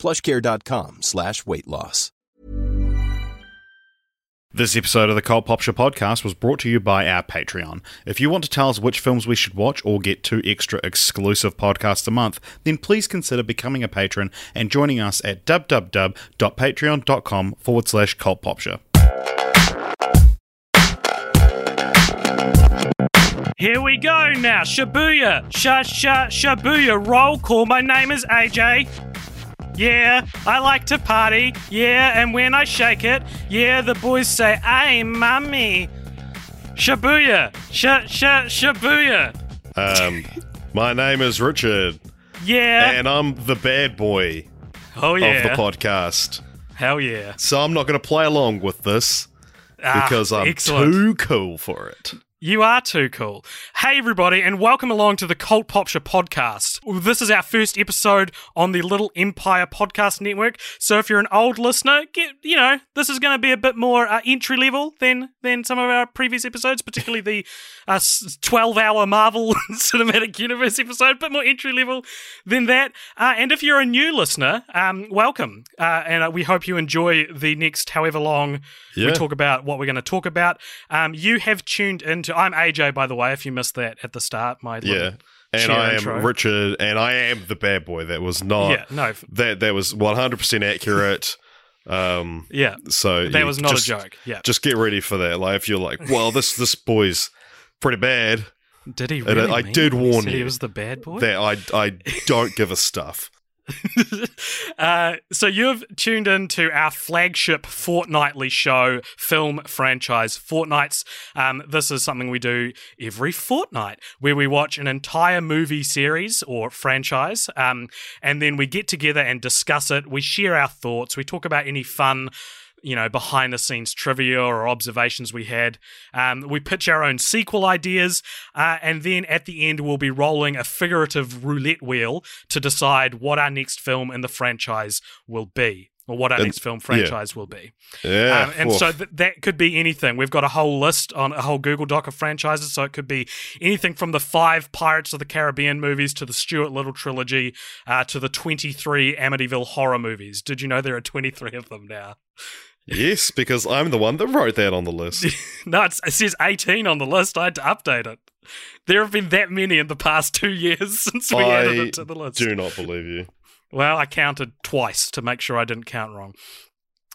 plushcare.com slash weight loss. This episode of the Cult Popture podcast was brought to you by our Patreon. If you want to tell us which films we should watch or get two extra exclusive podcasts a month, then please consider becoming a patron and joining us at www.patreon.com forward slash cultpopture. Here we go now. Shibuya. Sha sha Shibuya. Roll call. My name is AJ. Yeah, I like to party. Yeah, and when I shake it, yeah, the boys say, "Hey, mummy." Shibuya. Sha sha Shibuya. Um, my name is Richard, Yeah. and I'm the bad boy oh yeah. of the podcast. Hell yeah. So I'm not going to play along with this Ah, because I'm excellent. too cool for it. You are too cool. Hey, everybody, and welcome along to the Cult Popture podcast. This is our first episode on the Little Empire podcast network. So, if you're an old listener, get you know this is going to be a bit more uh, entry level than than some of our previous episodes, particularly the uh, 12 hour Marvel Cinematic Universe episode. A bit more entry level than that. Uh, and if you're a new listener, um, welcome, uh, and uh, we hope you enjoy the next however long we talk about what we're going to talk about. Um, you have tuned into. I'm AJ, by the way. If you missed that at the start, my little Yeah. And I am intro. Richard, and I am the bad boy. That was not. Yeah, no, That that was 100% accurate. Um, yeah, so that you was not just, a joke. Yeah, Just get ready for that. Like if you're like, well, this this boy's pretty bad. did he? Really I mean did warn said He was the bad boy. That I I don't give a stuff. uh, so you've tuned into our flagship fortnightly show, film franchise Fortnights. Um, this is something we do every fortnight, where we watch an entire movie series or franchise, um, and then we get together and discuss it. We share our thoughts. We talk about any fun you know, behind the scenes trivia or observations we had. Um, we pitch our own sequel ideas, uh, and then at the end, we'll be rolling a figurative roulette wheel to decide what our next film in the franchise will be. Or what our And- next film yeah. franchise will be. Yeah. Um, and Oof. so th- that could be anything. We've got a whole list on a whole Google Doc of franchises. So it could be anything from the five Pirates of the Caribbean movies to the Stuart Little trilogy uh, to the 23 Amityville horror movies. Did you know there are 23 of them now? Yes, because I'm the one that wrote that on the list. No, it's, it says 18 on the list. I had to update it. There have been that many in the past two years since we added it to the list. I do not believe you. Well, I counted twice to make sure I didn't count wrong.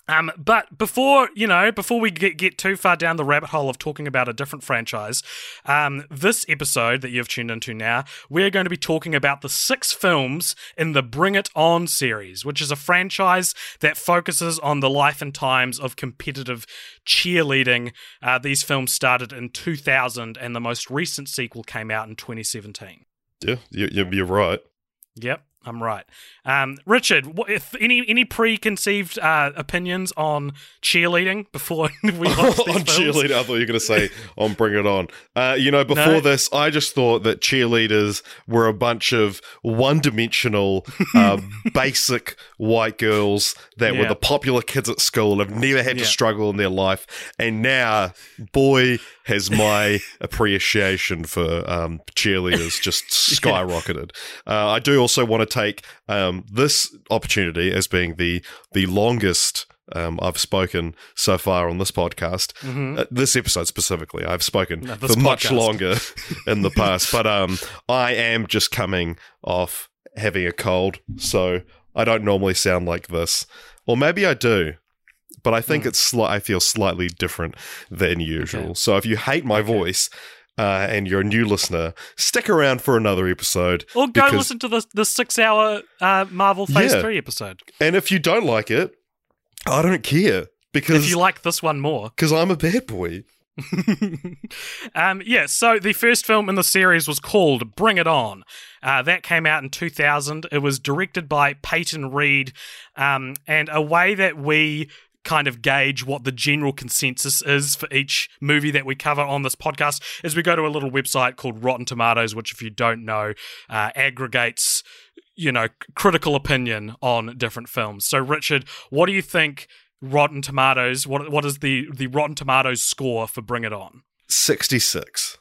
Um, but before you know, before we get, get too far down the rabbit hole of talking about a different franchise, um, this episode that you've tuned into now, we're going to be talking about the six films in the Bring It On series, which is a franchise that focuses on the life and times of competitive cheerleading. Uh, these films started in 2000, and the most recent sequel came out in 2017. Yeah, you, you, you're right. Yep, I'm right. Um, Richard, what, if any any preconceived uh, opinions on cheerleading before we watch on films? cheerleader, I thought you were going to say on Bring It On. Uh, you know, before No. this, I just thought that cheerleaders were a bunch of one-dimensional, uh, basic white girls that were the popular kids at school, have never had Yeah. to struggle in their life, and now, boy, has my appreciation for um, cheerleaders just skyrocketed. Uh, I do also want to take um, this opportunity as being the the longest um, I've spoken so far on this podcast. Uh, this episode specifically, I've spoken Mm-hmm. No, for much longer in the past, but um, I am just coming off having a cold, so I don't normally sound like this, or maybe I do. But I think it's sli- I feel slightly different than usual. Mm. Okay. So if you hate my voice uh, and you're a new listener, stick around for another episode. Or go because- listen to the the six hour uh, Marvel Phase Yeah. Three episode And if you don't like it, I don't care because if you like this one more. because I'm a bad boy. um, yeah, so the first film in the series was called Bring It On. Uh, that came out in 2000. It was directed by Peyton Reed. Um, and a way that we kind of gauge what the general consensus is for each movie that we cover on this podcast is we go to a little website called Rotten Tomatoes, which, if you don't know, uh, aggregates you know critical opinion on different films. So, Richard, what do you think? Rotten Tomatoes. What what is the the Rotten Tomatoes score for Bring It On? 66.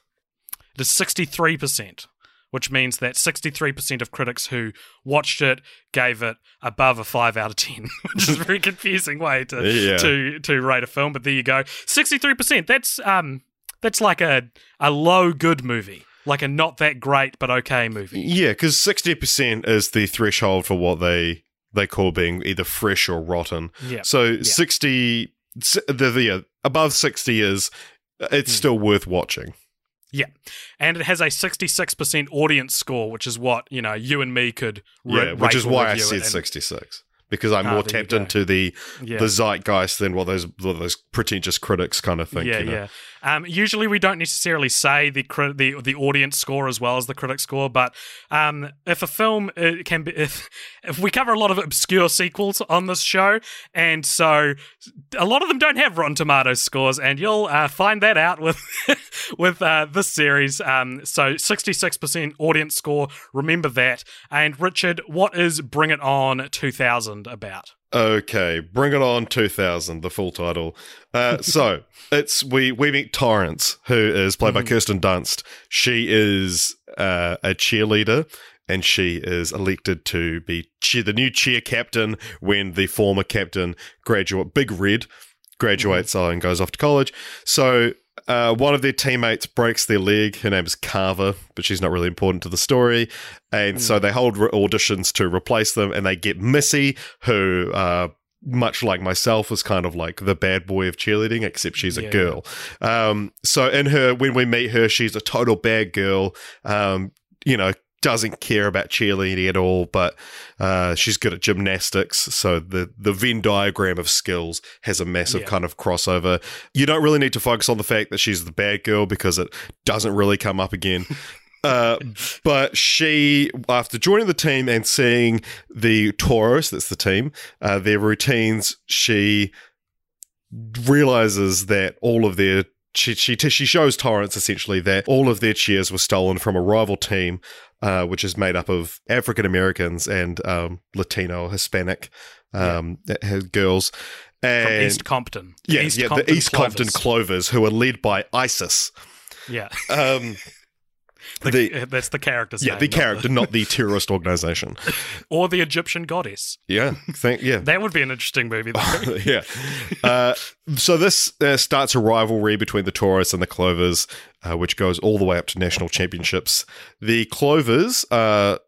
It is sixty three percent, which means that sixty three percent of critics who watched it gave it above a five out of ten, which is a very confusing way to Yeah. to to rate a film. But there you go, sixty three percent. That's um that's like a a low good movie, like a not that great but okay movie. Yeah, because 60% is the threshold for what they they call being either fresh or rotten. Yeah. So 60, the, the yeah, above 60 is, it's Hmm. still worth watching. Yeah, and it has a sixty-six percent audience score, which is what you know you and me could. Re- yeah, which is why I said and- 66. Because I'm Ah, more tapped into the Yeah. the zeitgeist than what those what those pretentious critics kind of think. yeah, you know? yeah. Um, usually, we don't necessarily say the the the audience score as well as the critic score, but um, if a film uh, can be, if if we cover a lot of obscure sequels on this show, and so a lot of them don't have Rotten Tomatoes scores, and you'll uh, find that out with with uh, this series. Um, so sixty six percent audience score. Remember that. And Richard, what is Bring It On two thousand about? Okay, bring it on 2000, the full title. Uh, so it's we we meet Torrance, who is played by Kirsten Dunst. She is uh, a cheerleader, and she is elected to be cheer, the new cheer captain when the former captain graduate Big Red graduates uh, and goes off to college. So. Uh, one of their teammates breaks their leg. Her name is Carver, but she's not really important to the story. And so they hold re- auditions to replace them, and they get Missy, who, uh, much like myself, is kind of like the bad boy of cheerleading, except she's Yeah. a girl. Um, so in her, when we meet her, she's a total bad girl. Um, you know, doesn't care about cheerleading at all, but uh, she's good at gymnastics. So the the Venn diagram of skills has a massive Yeah. kind of crossover. You don't really need to focus on the fact that she's the bad girl because it doesn't really come up again. Uh, but she, after joining the team and seeing the Toros, that's the team, uh, their routines, she realizes that all of their she she she shows Torrance essentially that all of their cheers were stolen from a rival team, uh, which is made up of African Americans and um, Latino, Hispanic um, uh, girls. From And East Compton. yeah, East yeah, Compton the East Compton Clovers. Clovers, who are led by ISIS. Yeah, Um, the, the that's the character's yeah, name. the character, not the terrorist organization. or the Egyptian goddess. Yeah, thank yeah. That would be an interesting movie. Though. yeah. Uh, so this uh, starts a rivalry between the Toros and the Clovers, uh, which goes all the way up to national championships. The Clovers, uh,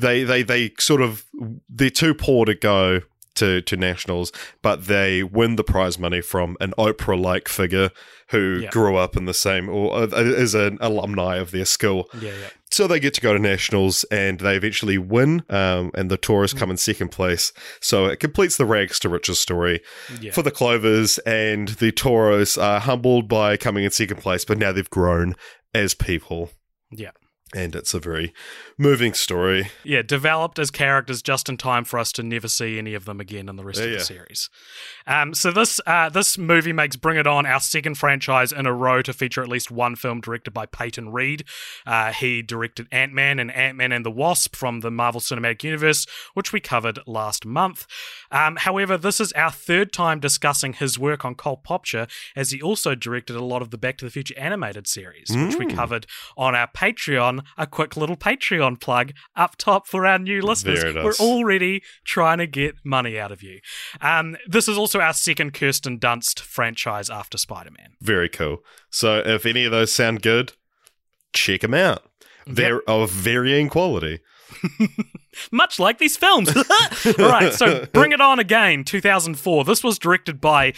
they they they sort of they're too poor to go to to nationals, but they win the prize money from an Oprah like figure who Yeah. grew up in the same or uh, is an alumni of their school. yeah, yeah. So they get to go to nationals and they eventually win, um, and the Toros come in second place. So it completes the rags to riches story Yeah. for the Clovers, and the Toros are humbled by coming in second place, but now they've grown as people. Yeah. And it's a very moving story. Yeah, developed as characters just in time for us to never see any of them again in the rest Yeah, of the yeah. series. Um, so this uh, this movie makes Bring It On our second franchise in a row to feature at least one film directed by Peyton Reed. Uh, he directed Ant Man and Ant Man and the Wasp from the Marvel Cinematic Universe, which we covered last month. Um, however, this is our third time discussing his work on Cult Popture, as he also directed a lot of the Back to the Future animated series, which we Mm. covered on our Patreon. A quick little Patreon plug up top for our new listeners. There it We're already trying to get money out of you. Um, this is also our second Kirsten Dunst franchise after Spider Man. Very cool. So if any of those sound good, check them out. They're of varying quality. much like these films. All right, so Bring It On Again, 2004. This was directed by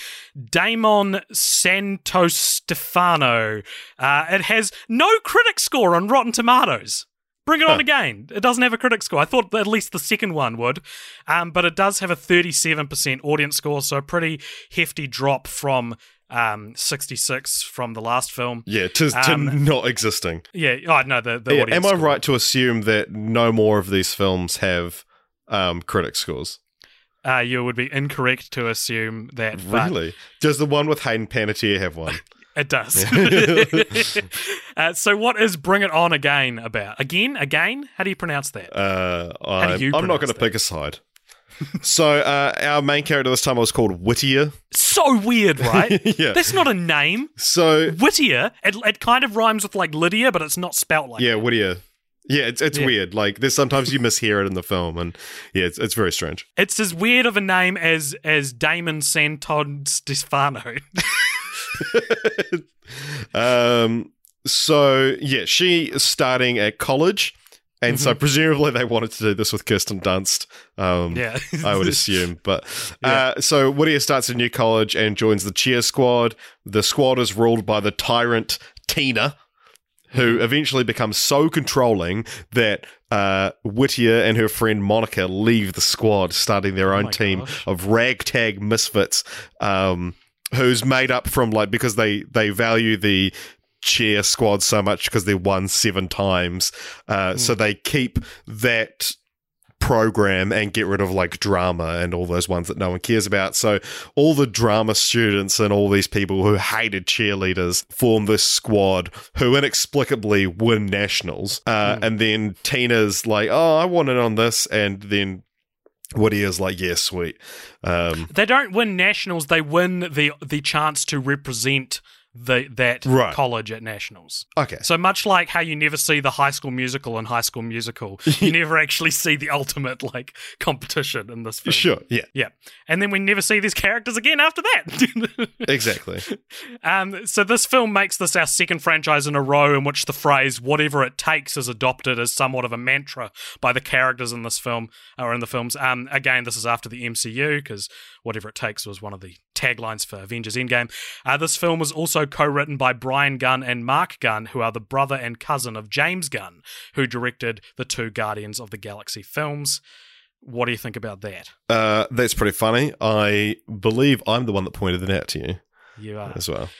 Damon Santostefano. Uh, it has no critic score on Rotten Tomatoes. Bring It On Again. It doesn't have a critic score. I thought at least the second one would, um, but it does have a 37% audience score, so a pretty hefty drop from um, 66 from the last film. Yeah, to, to Um, not existing. Yeah, oh no, the, the Yeah, audience am I score. right to assume that no more of these films have um, critic scores? Uh, you would be incorrect to assume that. Really? Does the one with Hayden Panettiere have one? It does. uh, so, what is Bring It On Again about? Again? Again? How do you pronounce that? Uh, I'm, I'm not going to pick a side. so uh, our main character this time was called Whittier. so weird, right? Yeah. That's not a name. So Whittier. It, it kind of rhymes with like Lydia, but it's not spelt like yeah, that. Whittier. Yeah, it's it's Yeah. weird. Like there's sometimes you mishear it in the film, and yeah, it's it's very strange. It's as weird of a name as as Damon Santon Stefano. Um, so yeah, she is starting at college, and so presumably they wanted to do this with Kirsten Dunst. Um, yeah. I would assume. But uh, so Whittier starts a new college and joins the cheer squad. The squad is ruled by the tyrant Tina, who Mm-hmm. eventually becomes so controlling that uh, Whittier and her friend Monica leave the squad, starting their own Oh team gosh. of ragtag misfits. Um, who's made up from like because they they value the cheer squad so much because they won seven times uh, so they keep that program and get rid of like drama and all those ones that no one cares about. So all the drama students and all these people who hated cheerleaders form this squad who inexplicably win nationals. Uh, And then Tina's like, "Oh, I want in on this," and then Woody is like, "Yeah, sweet." Um, they don't win nationals. They win the the chance to represent the that Right. college at nationals. okay. So much like how you never see the High School Musical in High School Musical, you never actually see the ultimate like competition in this film. Sure. Yeah. Yeah, and then we never see these characters again after that. Exactly. um, so this film makes this our second franchise in a row in which the phrase "whatever it takes" is adopted as somewhat of a mantra by the characters in this film or in the films. Um, again, this is after the MCU because "whatever it takes" was one of the taglines for Avengers Endgame. Uh, this film was also co-written by Brian Gunn and Mark Gunn, who are the brother and cousin of James Gunn, who directed the two Guardians of the Galaxy films. What do you think about that? Uh, that's pretty funny. I believe I'm the one that pointed it out to you. You are. as well.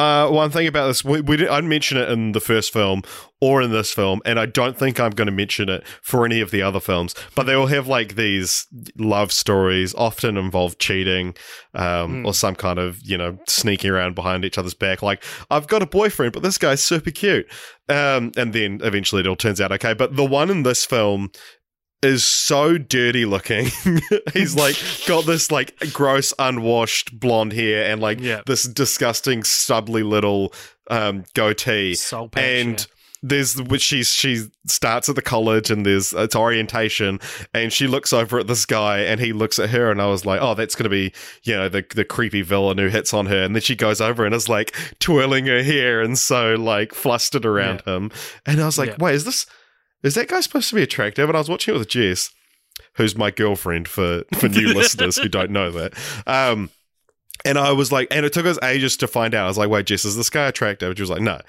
Uh, one thing about this, we, we didn't, I didn't mention it in the first film or in this film, and I don't think I'm going to mention it for any of the other films. But they all have like these love stories, often involve cheating, um, or some kind of you know sneaking around behind each other's back. Like I've got a boyfriend, but this guy's super cute, um, and then eventually it all turns out okay. But the one in this film is so dirty looking. He's like got this like gross unwashed blonde hair and like Yeah. this disgusting stubbly little um goatee. Soul patch, and yeah. there's which she's she starts at the college and there's it's orientation and she looks over at this guy and he looks at her and I was like, oh, that's gonna be you know the the creepy villain who hits on her and then she goes over and is like twirling her hair and so like flustered around him and I was like, Yeah. wait, is this is that guy supposed to be attractive? And I was watching it with Jess, who's my girlfriend for for new listeners who don't know that. Um, and I was like, and it took us ages to find out. I was like, wait, Jess, is this guy attractive? And she was like, no.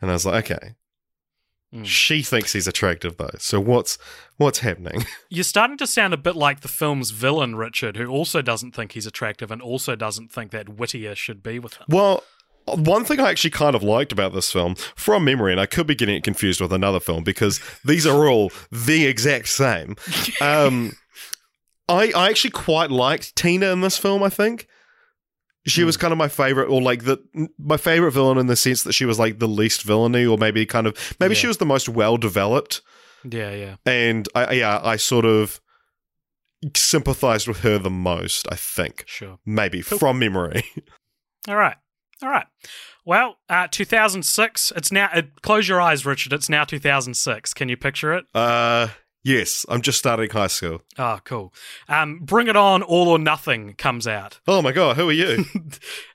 And I was like, okay. Mm. She thinks he's attractive though. So what's what's happening? You're starting to sound a bit like the film's villain, Richard, who also doesn't think he's attractive and also doesn't think that Whittier should be with him. Well, one thing I actually kind of liked about this film, from memory, and I could be getting it confused with another film because these are all the exact same. Um, I I actually quite liked Tina in this film. I think she was kind of my favorite, or like the my favorite villain in the sense that she was like the least villainy, or maybe kind of maybe she was the most well developed. Yeah, yeah. And I yeah, I sort of sympathized with her the most. I think Sure. maybe Cool. from memory. All right. All right. Well, uh, 2006. It's now. Uh, close your eyes, Richard. It's now 2006. Can you picture it? Uh, yes, I'm just starting high school. Oh, cool. Um, Bring It On, All or Nothing comes out. Oh my god, who are you?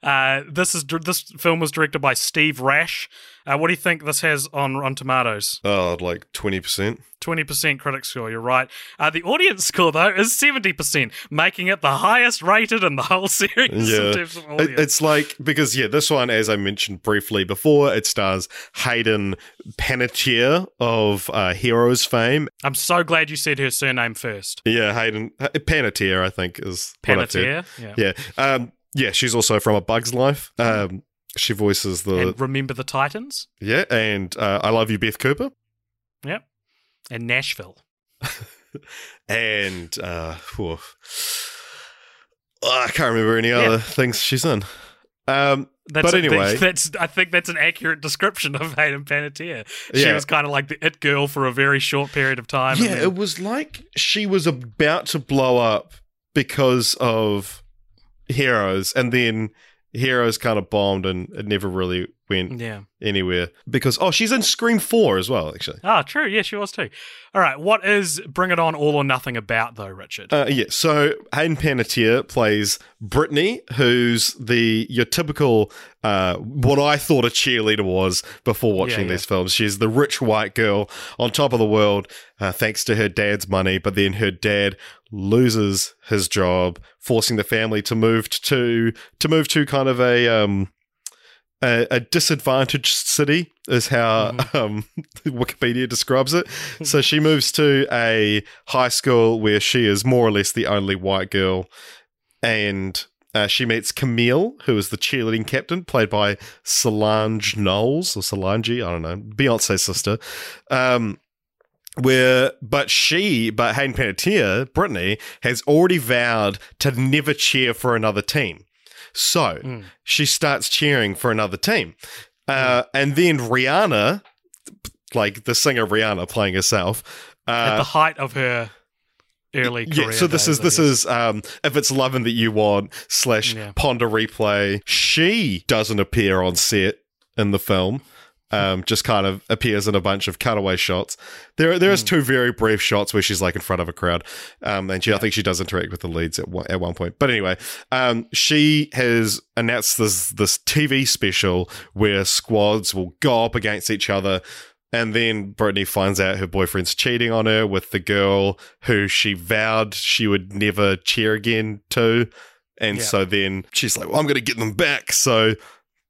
Uh, this is this film was directed by Steve Rash. Uh, what do you think this has on Rotten Tomatoes? oh, like twenty percent. 20% critic score, you're right. Uh, the audience score, though, is 70%, making it the highest rated in the whole series in terms of audience. it's like because yeah, this one, as I mentioned briefly before, it stars Hayden Panettiere of uh, Heroes fame. I'm so glad you said her surname first. Yeah, Hayden Panettiere, I think is what I've said. Panettiere. Yeah. Yeah, um, yeah, she's also from A Bug's Life. Um, she voices the And Remember the Titans? yeah, and uh, I love you, Beth Cooper, Yep. And Nashville. and uh. Oh, I can't remember any other things she's in. Um, That's But anyway- that's I think that's an accurate description of Hayden Panettiere. She Yeah. was kind of like the it girl for a very short period of time. Yeah, then- it was like she was about to blow up because of Heroes, and then Heroes kind of bombed and it never really went yeah. anywhere. Because, oh, she's in Scream 4 as well, actually. Ah, true. Yeah, she was too. All right. What is Bring It On All or Nothing about, though, Richard? Uh, yeah, so Hayden Panettiere plays Brittany, who's the your typical uh, what I thought a cheerleader was before watching Yeah, yeah. these films. She's the rich white girl on top of the world, uh, thanks to her dad's money. But then her dad loses his job, forcing the family to move to to move to kind of a um, a, a disadvantaged city is how um, Wikipedia describes it. so she moves to a high school where she is more or less the only white girl, and uh, she meets Camille, who is the cheerleading captain, played by Solange Knowles or Solange, I don't know, Beyonce's sister. Um, where, but she, but Hayden Panettiere, Brittany, has already vowed to never cheer for another team. So Mm. she starts cheering for another team. Uh, and then Rihanna, like the singer Rihanna playing herself. At Uh, the height of her early career. yeah, so this is this is um if it's loving that you want slash Yeah. Pon de Replay. She doesn't appear on set in the film. Um, just kind of appears in a bunch of cutaway shots. There, there is Hmm. two very brief shots where she's like in front of a crowd, um, and she, I think she does interact with the leads at one, at one point. But anyway, um, she has announced this this TV special where squads will go up against each other, and then Brittany finds out her boyfriend's cheating on her with the girl who she vowed she would never cheer again to. And Yeah. so then she's like, well, I'm going to get them back. So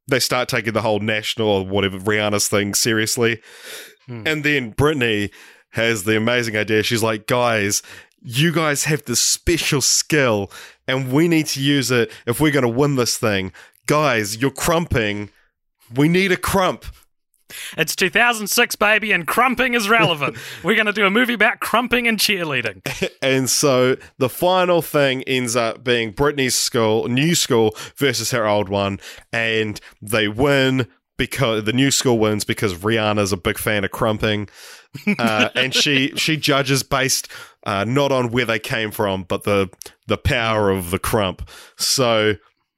they start taking the whole national or whatever Rihanna's thing seriously. Hmm. And then Brittany has the amazing idea. She's like, guys, you guys have this special skill and we need to use it if we're going to win this thing. Guys, you're crumping. We need a crump. It's 2006, baby, and crumping is relevant. We're going to do a movie about crumping and cheerleading. And so the final thing ends up being Brittany's school, new school versus her old one, and they win because the new school wins because Rihanna's a big fan of crumping, uh, and she she judges based uh, not on where they came from, but the the power of the crump. So.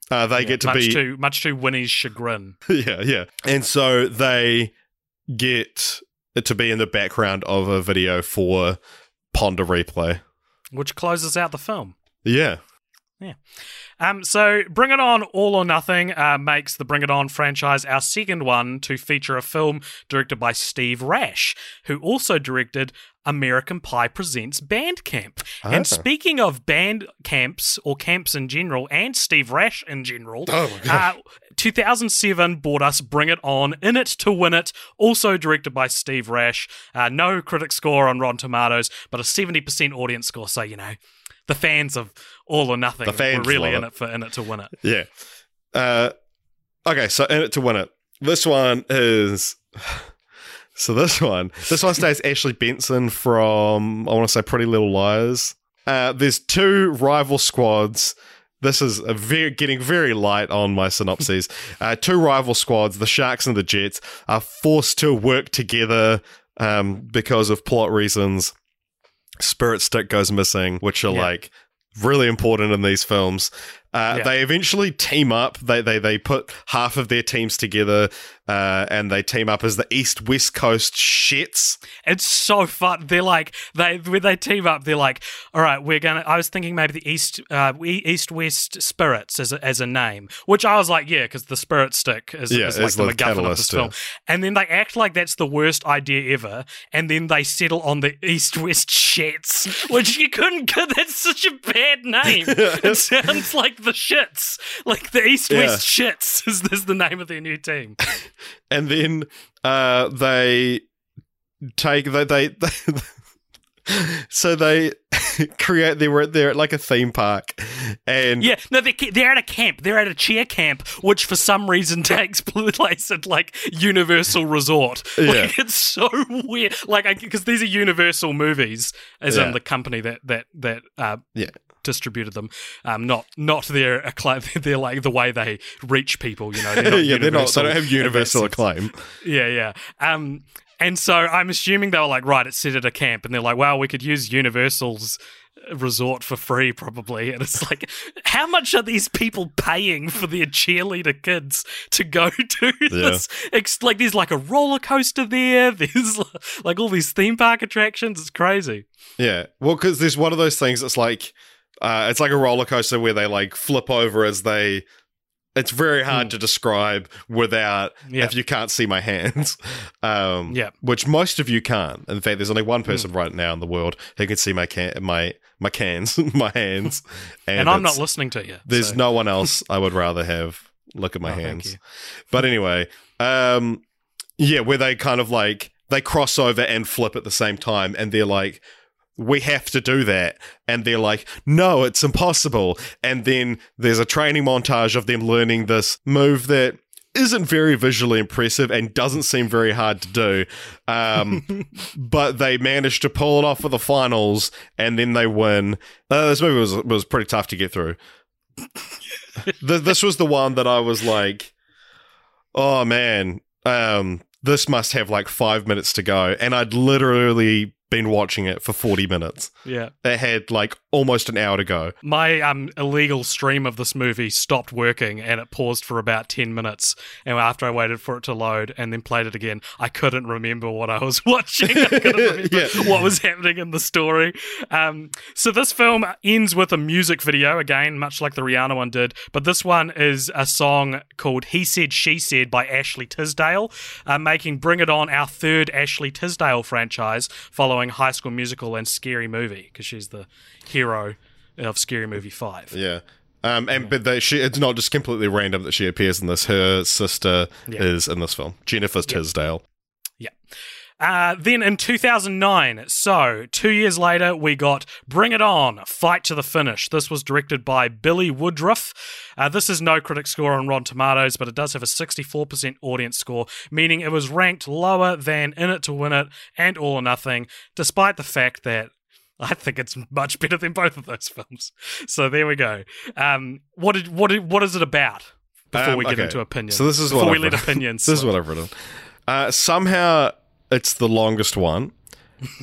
Uh, they get to much be to much to Winnie's chagrin. yeah, yeah. And so they get to be in the background of a video for Pon de Replay. which closes out the film. Yeah, yeah. Um, so Bring It On All or Nothing uh, makes the Bring It On franchise our second one to feature a film directed by Steve Rash, who also directed American Pie Presents Band Camp. Ah. And speaking of band camps or camps in general, and Steve Rash in general, Oh uh, 2007 brought us Bring It On, In It to Win It, also directed by Steve Rash. Uh, no critic score on Rotten Tomatoes, but a 70% audience score. So, you know, the fans of All or Nothing The fans were really in it. it for In It to Win It. Yeah. Uh, okay, so in it to win it. This one is. So this one, this one stays Ashley Benson from I want to say Pretty Little Liars. Uh, there's two rival squads. This is a very getting very light on my synopses. uh, two rival squads, the Sharks and the Jets, are forced to work together um, because of plot reasons. Spirit Stick goes missing, which are Yeah. like really important in these films. Uh, Yeah. They eventually team up. They they they put half of their teams together uh, and they team up as the East West Coast Shits. It's so fun. They're like they when they team up. They're like, all right, we're gonna. I was thinking maybe the East uh, East West Spirits as a, as a name, which I was like, yeah, because the Spirit Stick is, Yeah, is like the the MacGuffin of this film. yeah. And then they act like that's the worst idea ever, and then they settle on the East West Shits, which you couldn't. That's such a bad name. it sounds like the shits, like the East Yeah. West Shits is, is the name of their new team. and then uh, they take they they, they so they create they were they're at like a theme park and Yeah, no, they're, they're at a camp. They're at a cheer camp, which for some reason takes place at like Universal Resort. Yeah. Like it's so weird. Like because these are Universal movies, as Yeah. in the company that that that uh, Yeah. Distributed them. Um, not not their acclaim. They're like the way they reach people. You know, they're not yeah they're not they don't have universal acclaim Yeah, yeah. Um, and so I'm assuming they were like, right, it's set at a camp, and they're like, well, we could use Universal's resort for free, probably. And it's like, how much are these people paying for their cheerleader kids to go to this? Like, there's like a roller coaster there. There's like all these theme park attractions. It's crazy. yeah well because there's one of those things that's like uh, it's like a roller coaster where they like flip over as they it's very hard to describe without Hmm. Yeah. if you can't see my hands um Yeah. which most of you can't in fact there's only one person right now in the world who can see my can my my cans my hands and, And, I'm not listening to you. there's so- no one else I would rather have look at my Oh, hands. But anyway, um, yeah, where they kind of like they cross over and flip at the same time, and they're like, "We have to do that," and they're like, "No, it's impossible." And then there's a training montage of them learning this move that. Isn't very visually impressive and doesn't seem very hard to do, um, but they managed to pull it off for the finals, and then they win. Uh, this movie was was pretty tough to get through. Th- this was the one that I was like, oh man, um, this must have like five minutes to go. And I'd literally been watching it for 40 minutes. Yeah. It had like almost an hour to go. my um, illegal stream of this movie stopped working and it paused for about 10 minutes and after i waited for it to load and then played it again i couldn't remember what i was watching i couldn't remember Yeah. what was happening in the story um, so this film ends with a music video again much like the rihanna one did but this one is a song called he said she said by ashley tisdale uh, making bring it on our third ashley tisdale franchise following high school musical and scary movie because she's the hero of Scary Movie 5. Yeah. Um, and but they, she, it's not just completely random that she appears in this. Her sister Yeah. is in this film, Jennifer Tisdale. Yeah. Uh, then in 2009, so two years later, we got Bring It On, Fight to the Finish. This was directed by Billy Woodruff. Uh, this is no critic score on Rotten Tomatoes, but it does have a 64% audience score, meaning it was ranked lower than In It to Win It and All or Nothing, despite the fact that I think it's much better than both of those films. So there we go. Um, what did, what did, what is it about? Before Um, we get okay. into opinions, So this is before what we I've let written. opinions. This is what I've written. Uh, somehow it's the longest one,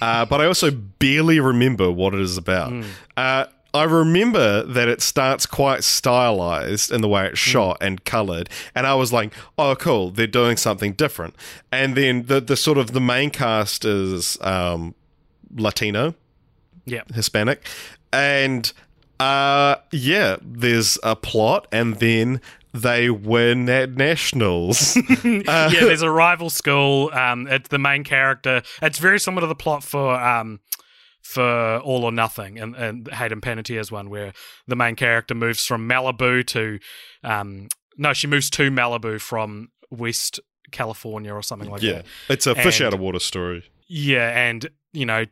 uh, but I also barely remember what it is about. Hmm. Uh, I remember that it starts quite stylized in the way Hmm. it's shot and colored, and I was like, "Oh, cool! They're doing something different." And then the the sort of the main cast is um, Latino, yeah. Hispanic, and uh, yeah, there's a plot, and then they win at nationals. yeah, there's a rival school. Um, it's the main character. It's very similar to the plot for um, for All or Nothing and, and Hayden Panettiere's one, where the main character moves from Malibu to um, no, she moves to Malibu from West California or something like yeah, that. Yeah, it's a fish And- out of water story. Yeah, and you know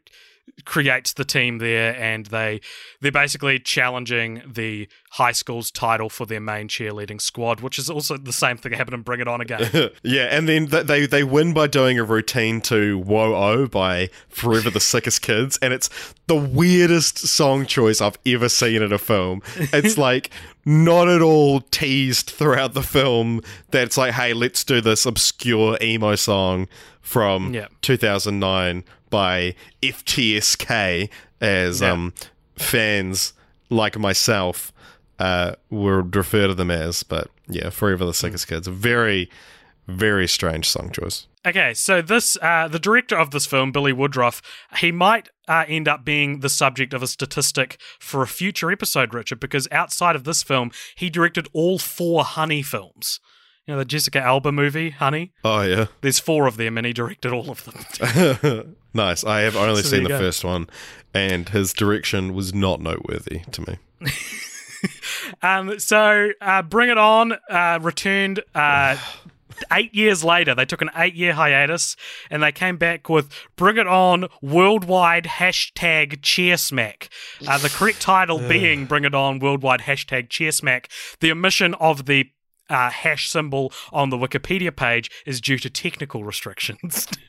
creates the team there and they they're basically challenging the high school's title for their main cheerleading squad which is also the same thing that happened in Bring It On again. yeah, and then th- they they win by doing a routine to "Whoa Oh" by Forever the Sickest Kids, and it's the weirdest song choice I've ever seen in a film. It's like not at all teased throughout the film. That it's like, hey, let's do this obscure emo song from Yeah. 2009 by FTSK, as Yeah. um fans like myself uh, would refer to them as. But yeah, Forever the Sickest Kids, very Very strange song choice. Okay, so this uh, the director of this film, Billy Woodruff, he might uh, end up being the subject of a statistic for a future episode, Richard, because outside of this film, he directed all four Honey films. You know the Jessica Alba movie, Honey. Oh yeah, There's four of them, and he directed all of them. nice. I have only So seen the go. first one, and his direction was not noteworthy to me. Um, so uh, Bring It On uh, returned uh, eight years later. They took an eight year hiatus and they came back with Bring It On Worldwide Hashtag Cheer Smack. Uh, the correct title being Bring It On Worldwide Hashtag Cheer Smack. The omission of the uh, hash symbol on the Wikipedia page is due to technical restrictions.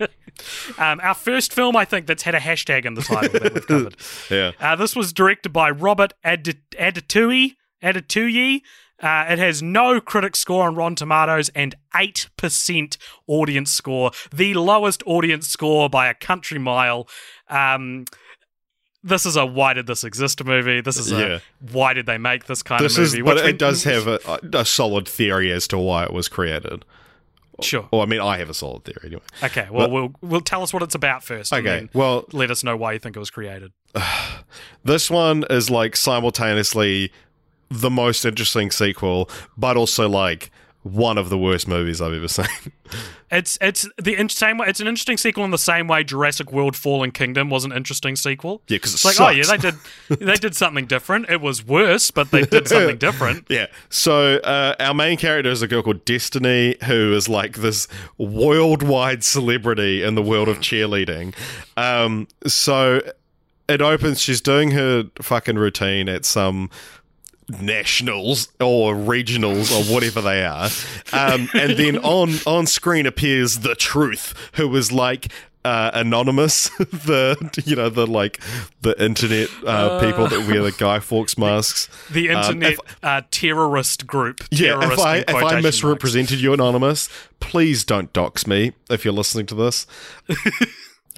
um, our first film, I think, that's had a hashtag in the title that we've covered. Yeah. Uh, this was directed by Robert Ad- Adetuyi. Adetuyi. Uh, it has no critic score on Rotten Tomatoes and 8% audience score, the lowest audience score by a country mile. Um, this is a why did this exist movie. This is Yeah. a why did they make this kind This of is, movie. but which we- it does have a, a solid theory as to why it was created. Sure. Well, I mean, I have a solid theory anyway. Okay. Well, But- we'll we'll tell us what it's about first. Okay, well- let us know why you think it was created. This one is like simultaneously the most interesting sequel, but also like one of the worst movies I've ever seen. It's it's the in- same. It's an interesting sequel in the same way Jurassic World: Fallen Kingdom was an interesting sequel. Yeah, 'cause it it's like oh yeah, they did they did something different. It was worse, but they did something different. Yeah. So uh, our main character is a girl called Destiny, who is like this worldwide celebrity in the world of cheerleading. Um, so it opens. She's doing her fucking routine at some nationals or regionals or whatever they are, um, and then on on screen appears the truth, who is like. Uh, anonymous, the you know the like the internet uh, people that wear the Guy Fawkes masks. The Um, internet if- uh, terrorist group. yeah, terrorist if I if I quotation marks. misrepresented you, anonymous, please don't dox me if you're listening to this.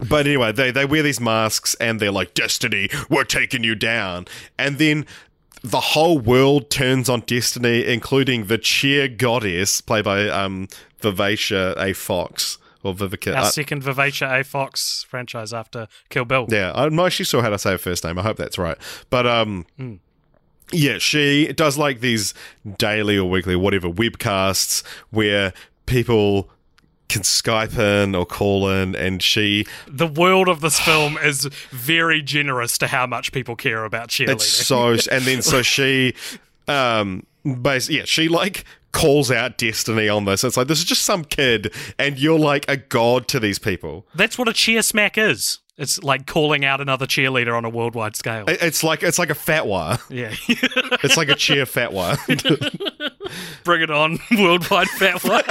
but anyway, they they wear these masks and they're like, "Destiny, we're taking you down," and then. The whole world turns on Destiny, including the cheer goddess, played by um, Vivacia A. Fox or Vivica. Our uh, second Vivacia A. Fox franchise after Kill Bill. yeah, I'm not actually sure how to say her first name. I hope that's right. But um, yeah, she does like these daily or weekly, whatever, webcasts where people can Skype in or call in, and she The world of this film is very generous to how much people care about cheerleading. it's so and then so she um basically yeah she like calls out destiny on this it's like this is just some kid and you're like a god to these people That's what a cheer smack is. It's like calling out another cheerleader on a worldwide scale. It's like it's like a fatwa yeah. it's like a cheer fatwa Bring it on, worldwide fat one.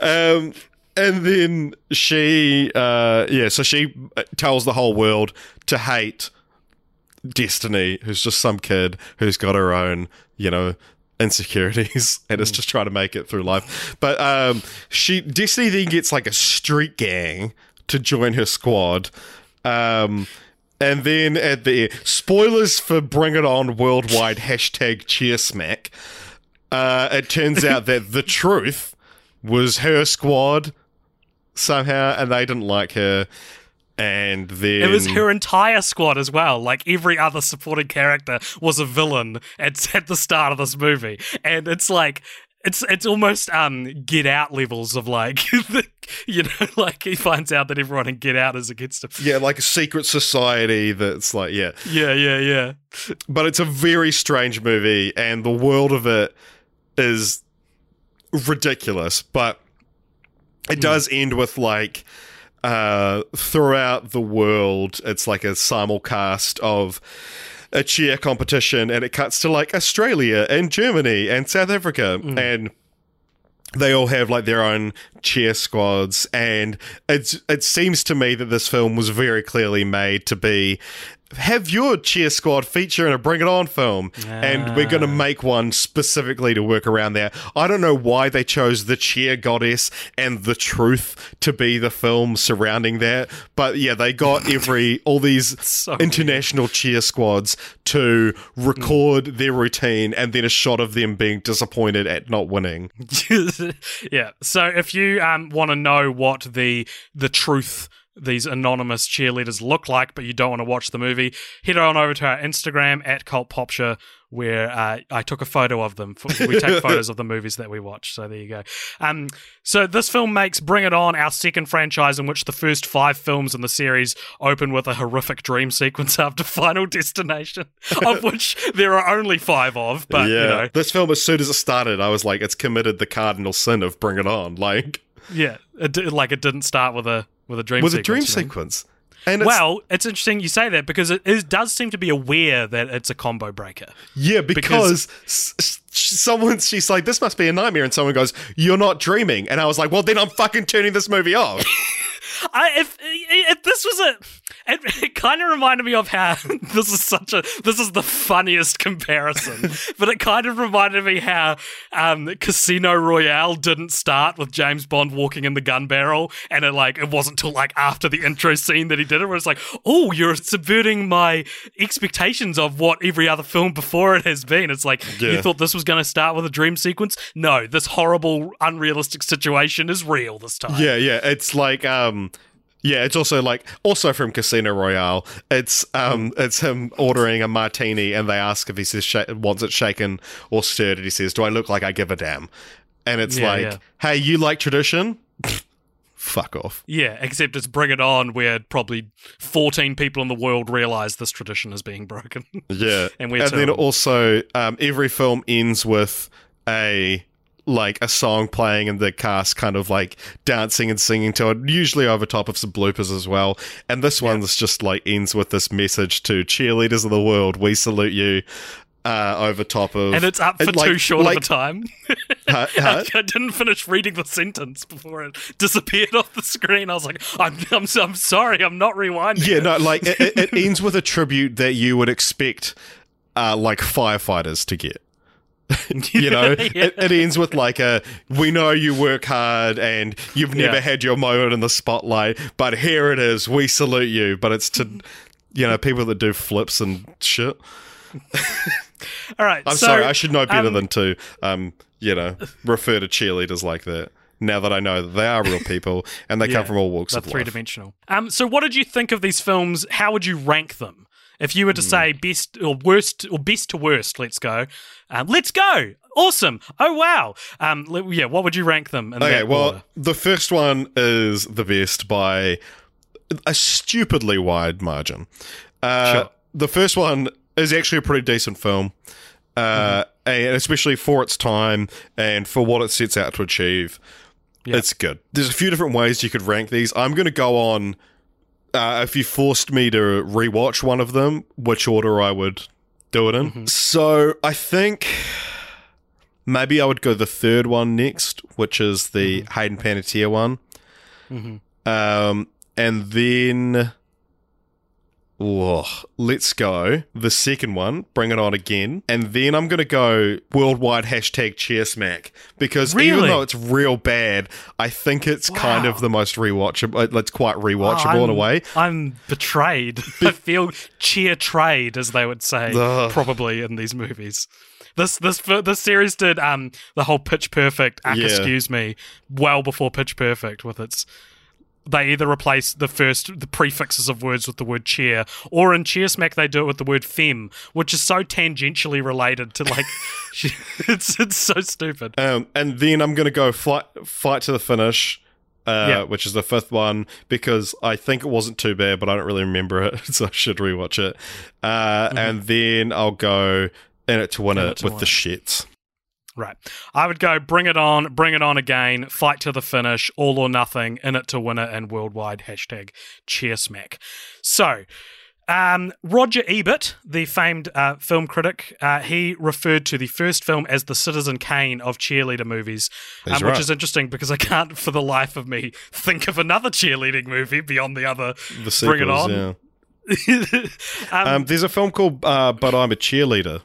Um, and then she, uh, yeah, so she tells the whole world to hate Destiny, who's just some kid who's got her own, you know, insecurities and is just trying to make it through life. But um, she, Destiny then gets like a street gang to join her squad. Um, and then at the spoilers for Bring It On worldwide hashtag cheer smack. Uh, it turns out that the truth was her squad somehow, and they didn't like her. And then It was her entire squad as well. Like every other supporting character was a villain at, at the start of this movie, and it's like it's it's almost um Get Out levels of like the, you know like he finds out that everyone in Get Out is against him. yeah, like a secret society that's like yeah, Yeah, yeah, yeah. but it's a very strange movie, and the world of it is ridiculous. But it does end with like uh, throughout the world, it's like a simulcast of a cheer competition, and it cuts to like Australia and Germany and South Africa, mm. and they all have like their own cheer squads, and it's it seems to me that this film was very clearly made to be have your cheer squad feature in a Bring It On film, and we're going to Ah. make one specifically to work around there. I don't know why they chose the cheer goddess and the truth to be the film surrounding that, but yeah, they got every all these So international cheer squads to record their routine and then a shot of them being disappointed at not winning. yeah. So if you um, want to know what the the truth these anonymous cheerleaders look like, but you don't want to watch the movie, head on over to our Instagram at Cult Popture, where uh, I took a photo of them. We take photos of the movies that we watch. So there you go. Um, so this film makes Bring It On our second franchise, in which the first five films in the series open with a horrific dream sequence after Final Destination, of which there are only five of. But yeah, you know, this film as soon as it started, I was like, it's committed the cardinal sin of Bring It On, like Yeah, it, like it didn't start with a with a dream with a sequence, dream sequence. And it's, Well, it's interesting you say that because it is, does seem to be aware that it's a combo breaker. Yeah, because, s- someone she's like, "This must be a nightmare," and someone goes, "You're not dreaming," and I was like, "Well, then I'm fucking turning this movie off." I if if this was a it, it kind of reminded me of how this is such a this is the funniest comparison, but it kind of reminded me how um, Casino Royale didn't start with James Bond walking in the gun barrel, and it like it wasn't till like after the intro scene that he did it, where it's like, oh, you're subverting my expectations of what every other film before it has been. It's like Yeah. you thought this was going to start with a dream sequence. No, this horrible, unrealistic situation is real this time. yeah, yeah, it's like, um, yeah, it's also like also from Casino Royale. It's um, it's him ordering a martini, and they ask if he says sh- wants it shaken or stirred, and he says, "Do I look like I give a damn?" And it's Yeah, like, yeah. "Hey, you like tradition? Fuck off." Yeah, except it's Bring It On, where probably 14 people in the world realize this tradition is being broken. Yeah, And we're then also um, every film ends with a like a song playing and the cast kind of like dancing and singing to it, usually over top of some bloopers as well. And this one's just like ends with this message to cheerleaders of the world: "We salute you." Uh, over top of, and it's up for like- too short like- of a time. huh, huh? I didn't finish reading the sentence before it disappeared off the screen. I was like, I'm, I'm, I'm sorry, I'm not rewinding. Yeah, it. no, like it, it- it ends with a tribute that you would expect, uh, like firefighters to get. you know, Yeah. it, it ends with like a we know you work hard and you've never Yeah. had your moment in the spotlight, but here it is. We salute you. But it's to you know people that do flips and shit. All right. I'm so, sorry, I should know better um, than to um you know refer to cheerleaders like that. Now that I know that they are real people and they Yeah, come from all walks of life. Three dimensional. Um, so what did you think of these films? How would you rank them? If you were to say best or worst or best to worst, let's go. Um, let's go. Awesome. Oh wow. Um, yeah. What would you rank them? In Okay, well, order? the first one is the best by a stupidly wide margin. Uh, Sure. The first one is actually a pretty decent film, uh, and especially for its time and for what it sets out to achieve. Yeah. It's good. There's a few different ways you could rank these. I'm going to go on. Uh, if you forced me to rewatch one of them, which order I would do it in. So I think maybe I would go the third one next, which is the Hayden Panettiere one. Um, and then, oh, let's go the second one. Bring it on again, and then I'm gonna go worldwide hashtag cheer smack because even though it's real bad, I think it's kind of the most rewatchable. It's quite rewatchable in a way. I'm betrayed. I feel cheer trade, as they would say, Ugh. probably in these movies. This this this series did um the whole Pitch Perfect, ah, Yeah. excuse me, well before Pitch Perfect with its. They either replace the first the prefixes of words with the word cheer, or in Cheer Smack they do it with the word fem, which is so tangentially related to like, it's it's so stupid. Um, and then I'm going to go fight, fight to the finish, uh, Yeah. which is the fifth one, because I think it wasn't too bad, but I don't really remember it, so I should rewatch it. Uh, And then I'll go in it to win In it, It to with Win the It. shits. Right. I would go bring it on, bring it on again, fight to the finish, all or nothing, in it to win it, and worldwide hashtag cheer smack. So, um, Roger Ebert, the famed uh, film critic, uh, he referred to the first film as the Citizen Kane of cheerleader movies, um, That's which is interesting because I can't, for the life of me, think of another cheerleading movie beyond the other The Bring It On. yeah. um, Um, there's a film called uh, "But I'm a Cheerleader,"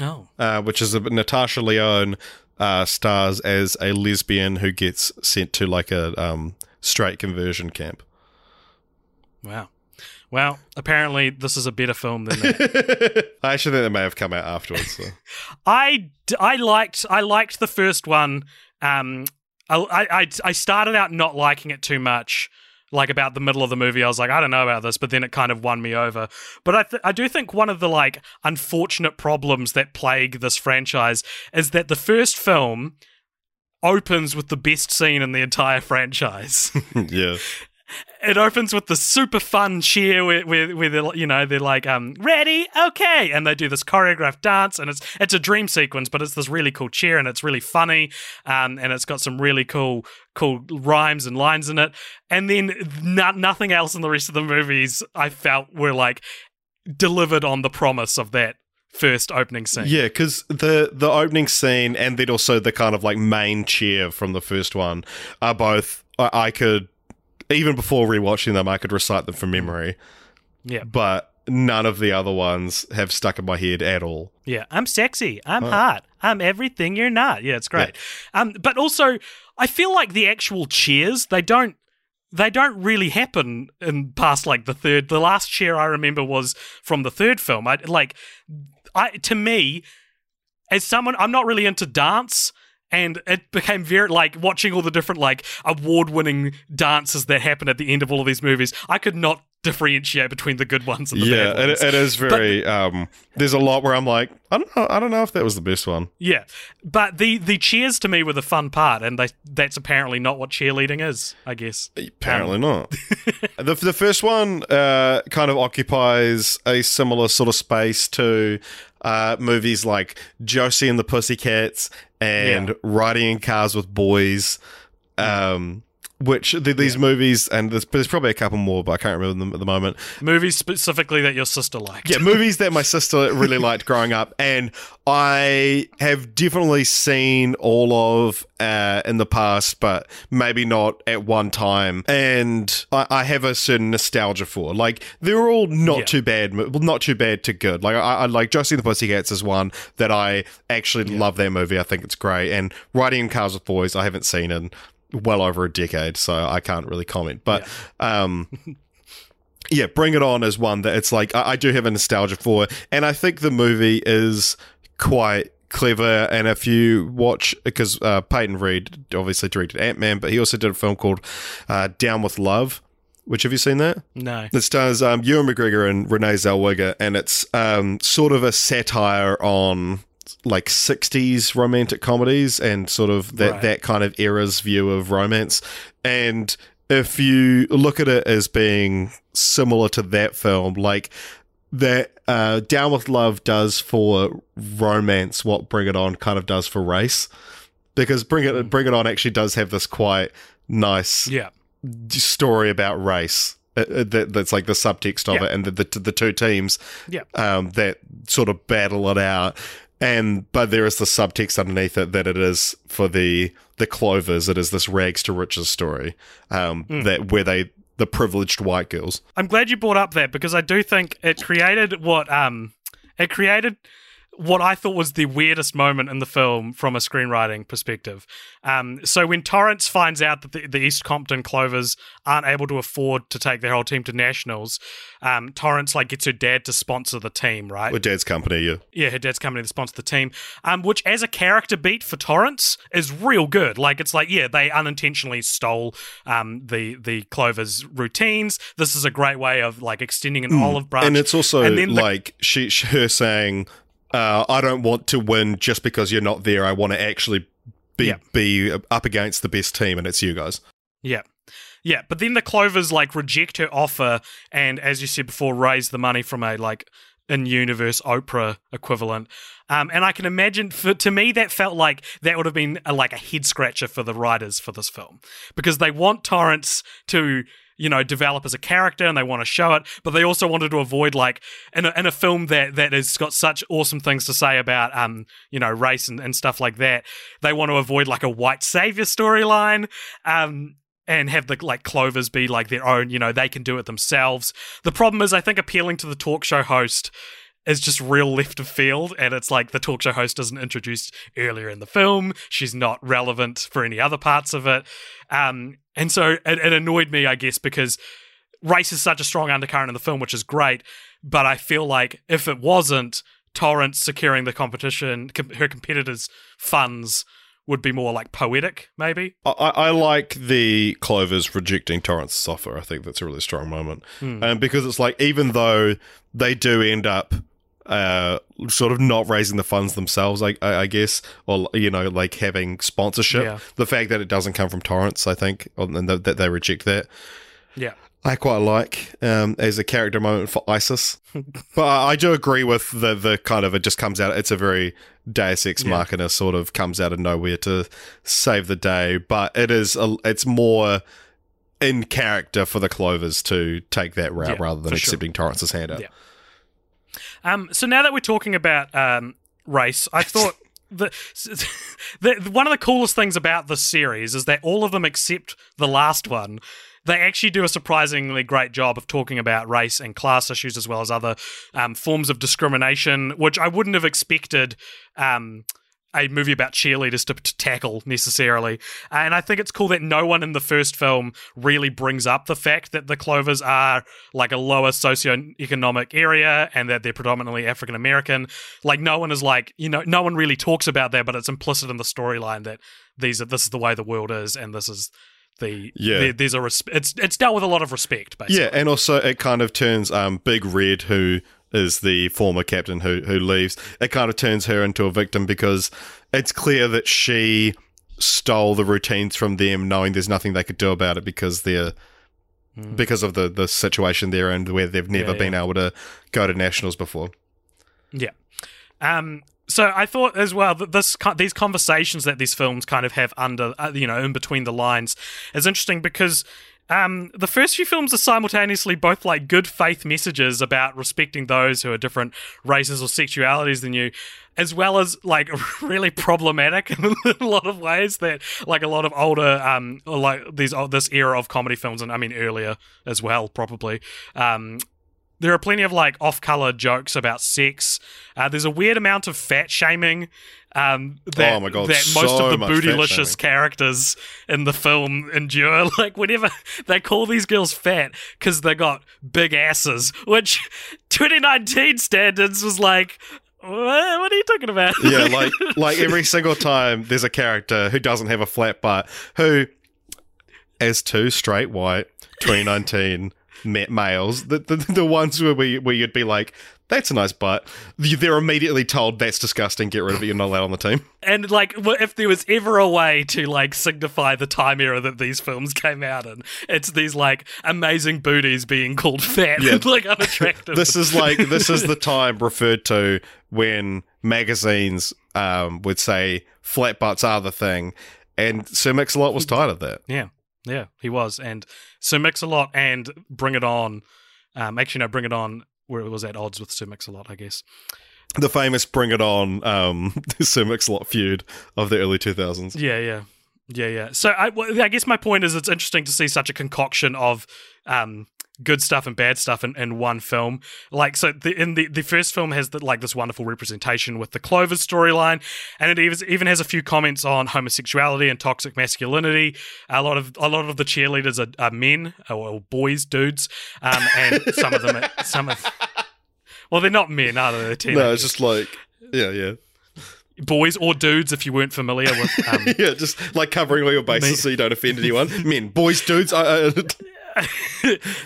oh, uh, which is a, Natasha Lyonne uh, stars as a lesbian who gets sent to like a um, straight conversion camp. wow. Well, apparently this is a better film than that. I actually think that may have come out afterwards. So. I, I liked I liked the first one. Um, I, I I started out not liking it too much. Like about the middle of the movie, I was like, I don't know about this, but then it kind of won me over. But I th- I do think one of the like unfortunate problems that plague this franchise is that the first film opens with the best scene in the entire franchise. yeah, it opens with the super fun cheer where, where, where you know they're like um ready? Okay. And they do this choreographed dance and it's it's a dream sequence but it's this really cool cheer and it's really funny um and it's got some really cool cool rhymes and lines in it. And then no, nothing else in the rest of the movies I felt were like delivered on the promise of that first opening scene. Yeah, because the the opening scene and then also the kind of like main cheer from the first one are both I, I could even before rewatching them I could recite them from memory, yeah but none of the other ones have stuck in my head at all. Yeah, I'm sexy. I'm hot. I'm everything you're not. Yeah, it's great. Um, but also, I feel like the actual cheers they don't they don't really happen in past like the third. The last cheer I remember was from the third film. I like, I to me, as someone I'm not really into dance. And it became very like watching all the different like award-winning dances that happen at the end of all of these movies. I could not differentiate between the good ones and the Yeah, bad it, it is very. um, there's a lot where I'm like, I don't know, I don't know if that was the best one. Yeah, but the the cheers to me were the fun part, and they, that's apparently not what cheerleading is. I guess. Apparently not. the the first one uh, kind of occupies a similar sort of space to uh, movies like Josie and the Pussycats and Yeah. Riding in Cars with Boys. Um, which th- these movies, and there's, there's probably a couple more, but I can't remember them at the moment. Movies specifically that your sister liked. Yeah, movies that my sister really liked growing up, and I have definitely seen all of uh, in the past, but maybe not at one time. And I, I have a certain nostalgia for. Like they're all not Yeah. too bad, well, not too bad to good. Like I, I like Josie and the Pussycats is one that I actually love that movie. I think it's great. And Riding in Cars with Boys, I haven't seen in well over a decade, so I can't really comment. But um yeah, Bring It On is one that it's like I, I do have a nostalgia for, and I think the movie is quite clever. And if you watch, because uh, Peyton Reed obviously directed Ant Man, but he also did a film called uh, Down with Love. Which have you seen that? No. It stars um, Ewan McGregor and Renee Zellweger, and it's um, sort of a satire on like 60s romantic comedies and sort of that, Right. that kind of era's view of romance. And if you look at it as being similar to that film, like that uh, Down with Love does for romance what Bring It On kind of does for race. Because Bring It Bring It On actually does have this quite nice Yeah. story about race. uh, uh, that, that's like the subtext of Yeah. it, and the, the the two teams Yeah. um, that sort of battle it out. And but there is the subtext underneath it that it is for the the Clovers. It is this rags to riches story um, Hmm. that where they the privileged white girls. I'm glad you brought up that because I do think it created what um it created what I thought was the weirdest moment in the film from a screenwriting perspective. Um, so when Torrance finds out that the, the East Compton Clovers aren't able to afford to take their whole team to nationals, um, Torrance like gets her dad to sponsor the team, right? With Dad's company, yeah. yeah, her dad's company that sponsor the team, um, which as a character beat for Torrance is real good. Like it's like, yeah, they unintentionally stole um, the the Clover's routines. This is a great way of like extending an olive branch. And it's also And then the- like she, she- her saying, uh, "I don't want to win just because you're not there. I want to actually be Yeah. be up against the best team, and it's you guys." Yeah. Yeah, but then the Clovers like reject her offer and as you said before raise the money from a like in universe Oprah equivalent. Um, and I can imagine for to me that felt like that would have been a, like a head scratcher for the writers for this film because they want Torrance to you know develop as a character and they want to show it but they also wanted to avoid like in a, in a film that that has got such awesome things to say about um you know race and, and stuff like that they want to avoid like a white savior storyline um and have the like clovers be like their own you know they can do it themselves. The problem is i think appealing to the talk show host is just real left of field and it's like the talk show host isn't introduced earlier in the film she's not relevant for any other parts of it um, and so it, it annoyed me i guess because race is such a strong undercurrent in the film which is great but i feel like if it wasn't torrance securing the competition com- her competitors funds would be more like poetic maybe? I, I like the Clovers rejecting Torrance's offer. I think that's a really strong moment, um, because it's like even though they do end up uh, sort of not raising the funds themselves, I, I, I guess, or you know, like having sponsorship. Yeah. The fact that it doesn't come from Torrance, I think, and that that they reject that. yeah I quite like um, as a character moment for Isis, but I, I do agree with the the kind of it just comes out. It's a very Deus Ex Yeah. Machina sort of comes out of nowhere to save the day, but it is a, it's more in character for the Clovers to take that route Yeah, rather than for sure. accepting Torrance's handout. Yeah. Um, so now that we're talking about um, race, I thought the, the one of the coolest things about this series is that all of them except the last one. They actually do a surprisingly great job of talking about race and class issues as well as other um, forms of discrimination, which I wouldn't have expected um, a movie about cheerleaders to, to tackle necessarily. And I think it's cool that no one in the first film really brings up the fact that the Clovers are like a lower socioeconomic area and that they're predominantly African American. Like no one is like, you know, no one really talks about that, but it's implicit in the storyline that these are this is the way the world is and this is the Yeah. there- there's a res- it's it's dealt with a lot of respect basically. Yeah, and also it kind of turns um, Big Red, who is the former captain who who leaves, it kind of turns her into a victim because it's clear that she stole the routines from them, knowing there's nothing they could do about it because they're because of the the situation they're in, where they've never. Yeah, been able to go to nationals before. Yeah. Um. So I thought as well that this these conversations that these films kind of have under uh, you know in between the lines is interesting because um the first few films are simultaneously both like good faith messages about respecting those who are different races or sexualities than you as well as like really problematic in a lot of ways that like a lot of older um like these oh, this era of comedy films and I mean earlier as well probably um there are plenty of like off-color jokes about sex. Uh, there's a weird amount of fat shaming. Um, that, Oh my God, That most so of the bootylicious characters in the film endure. Like whenever they call these girls fat because they got big asses, which 2019 standards was like, what, what are you talking about? Yeah, like like every single time there's a character who doesn't have a flat butt, who, as two straight white 2019 ma- males, the, the the ones where we where you'd be like, that's a nice butt. They're immediately told that's disgusting. Get rid of it. You're not allowed on the team. And like, if there was ever a way to like signify the time era that these films came out in, it's these like amazing booties being called fat Yeah. and like unattractive. This is like this is the time referred to when magazines um, would say flat butts are the thing, and Sir Mix-a-Lot was tired of that. yeah, yeah, he was. And Sir Mix-a-Lot and Bring It On, um, actually no, Bring It On, where it was at odds with Sir Mix-a-Lot, I guess. The famous "Bring It On" um, Sir Mix-a-Lot feud of the early 2000s. Yeah, yeah, yeah, yeah. So I, well, I guess my point is, it's interesting to see such a concoction of um, good stuff and bad stuff in, in one film. Like, so the, in the the first film has the, like this wonderful representation with the Clovers storyline, and it even, even has a few comments on homosexuality and toxic masculinity. A lot of a lot of the cheerleaders are, are men or, boys, dudes, um, and some of them, are, some of. Well, they're not men, are they? They're. No, it's just like yeah, yeah, boys or dudes. If you weren't familiar with um, yeah. Just like covering all your bases Me- so you don't offend anyone. Men, boys, dudes. I, I,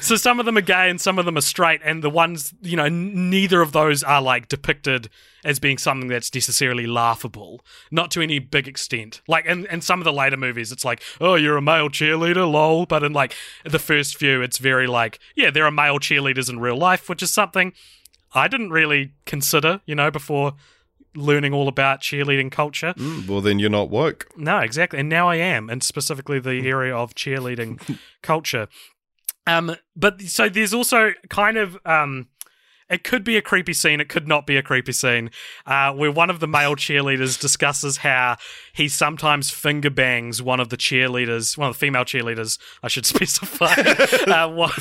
so some of them are gay and some of them are straight and the ones you know neither of those are like depicted as being something that's necessarily laughable not to any big extent like in, in some of the later movies it's like oh you're a male cheerleader lol but in like the first few it's very like yeah there are male cheerleaders in real life which is something i didn't really consider you know before learning all about cheerleading culture mm, well, then you're not woke. no, exactly. And now I am, and specifically the mm. area of cheerleading culture. Um, but so there's also kind of um, it could be a creepy scene. It could not be a creepy scene. Uh, where one of the male cheerleaders discusses how he sometimes finger bangs one of the cheerleaders, one of the female cheerleaders, I should specify, uh, while,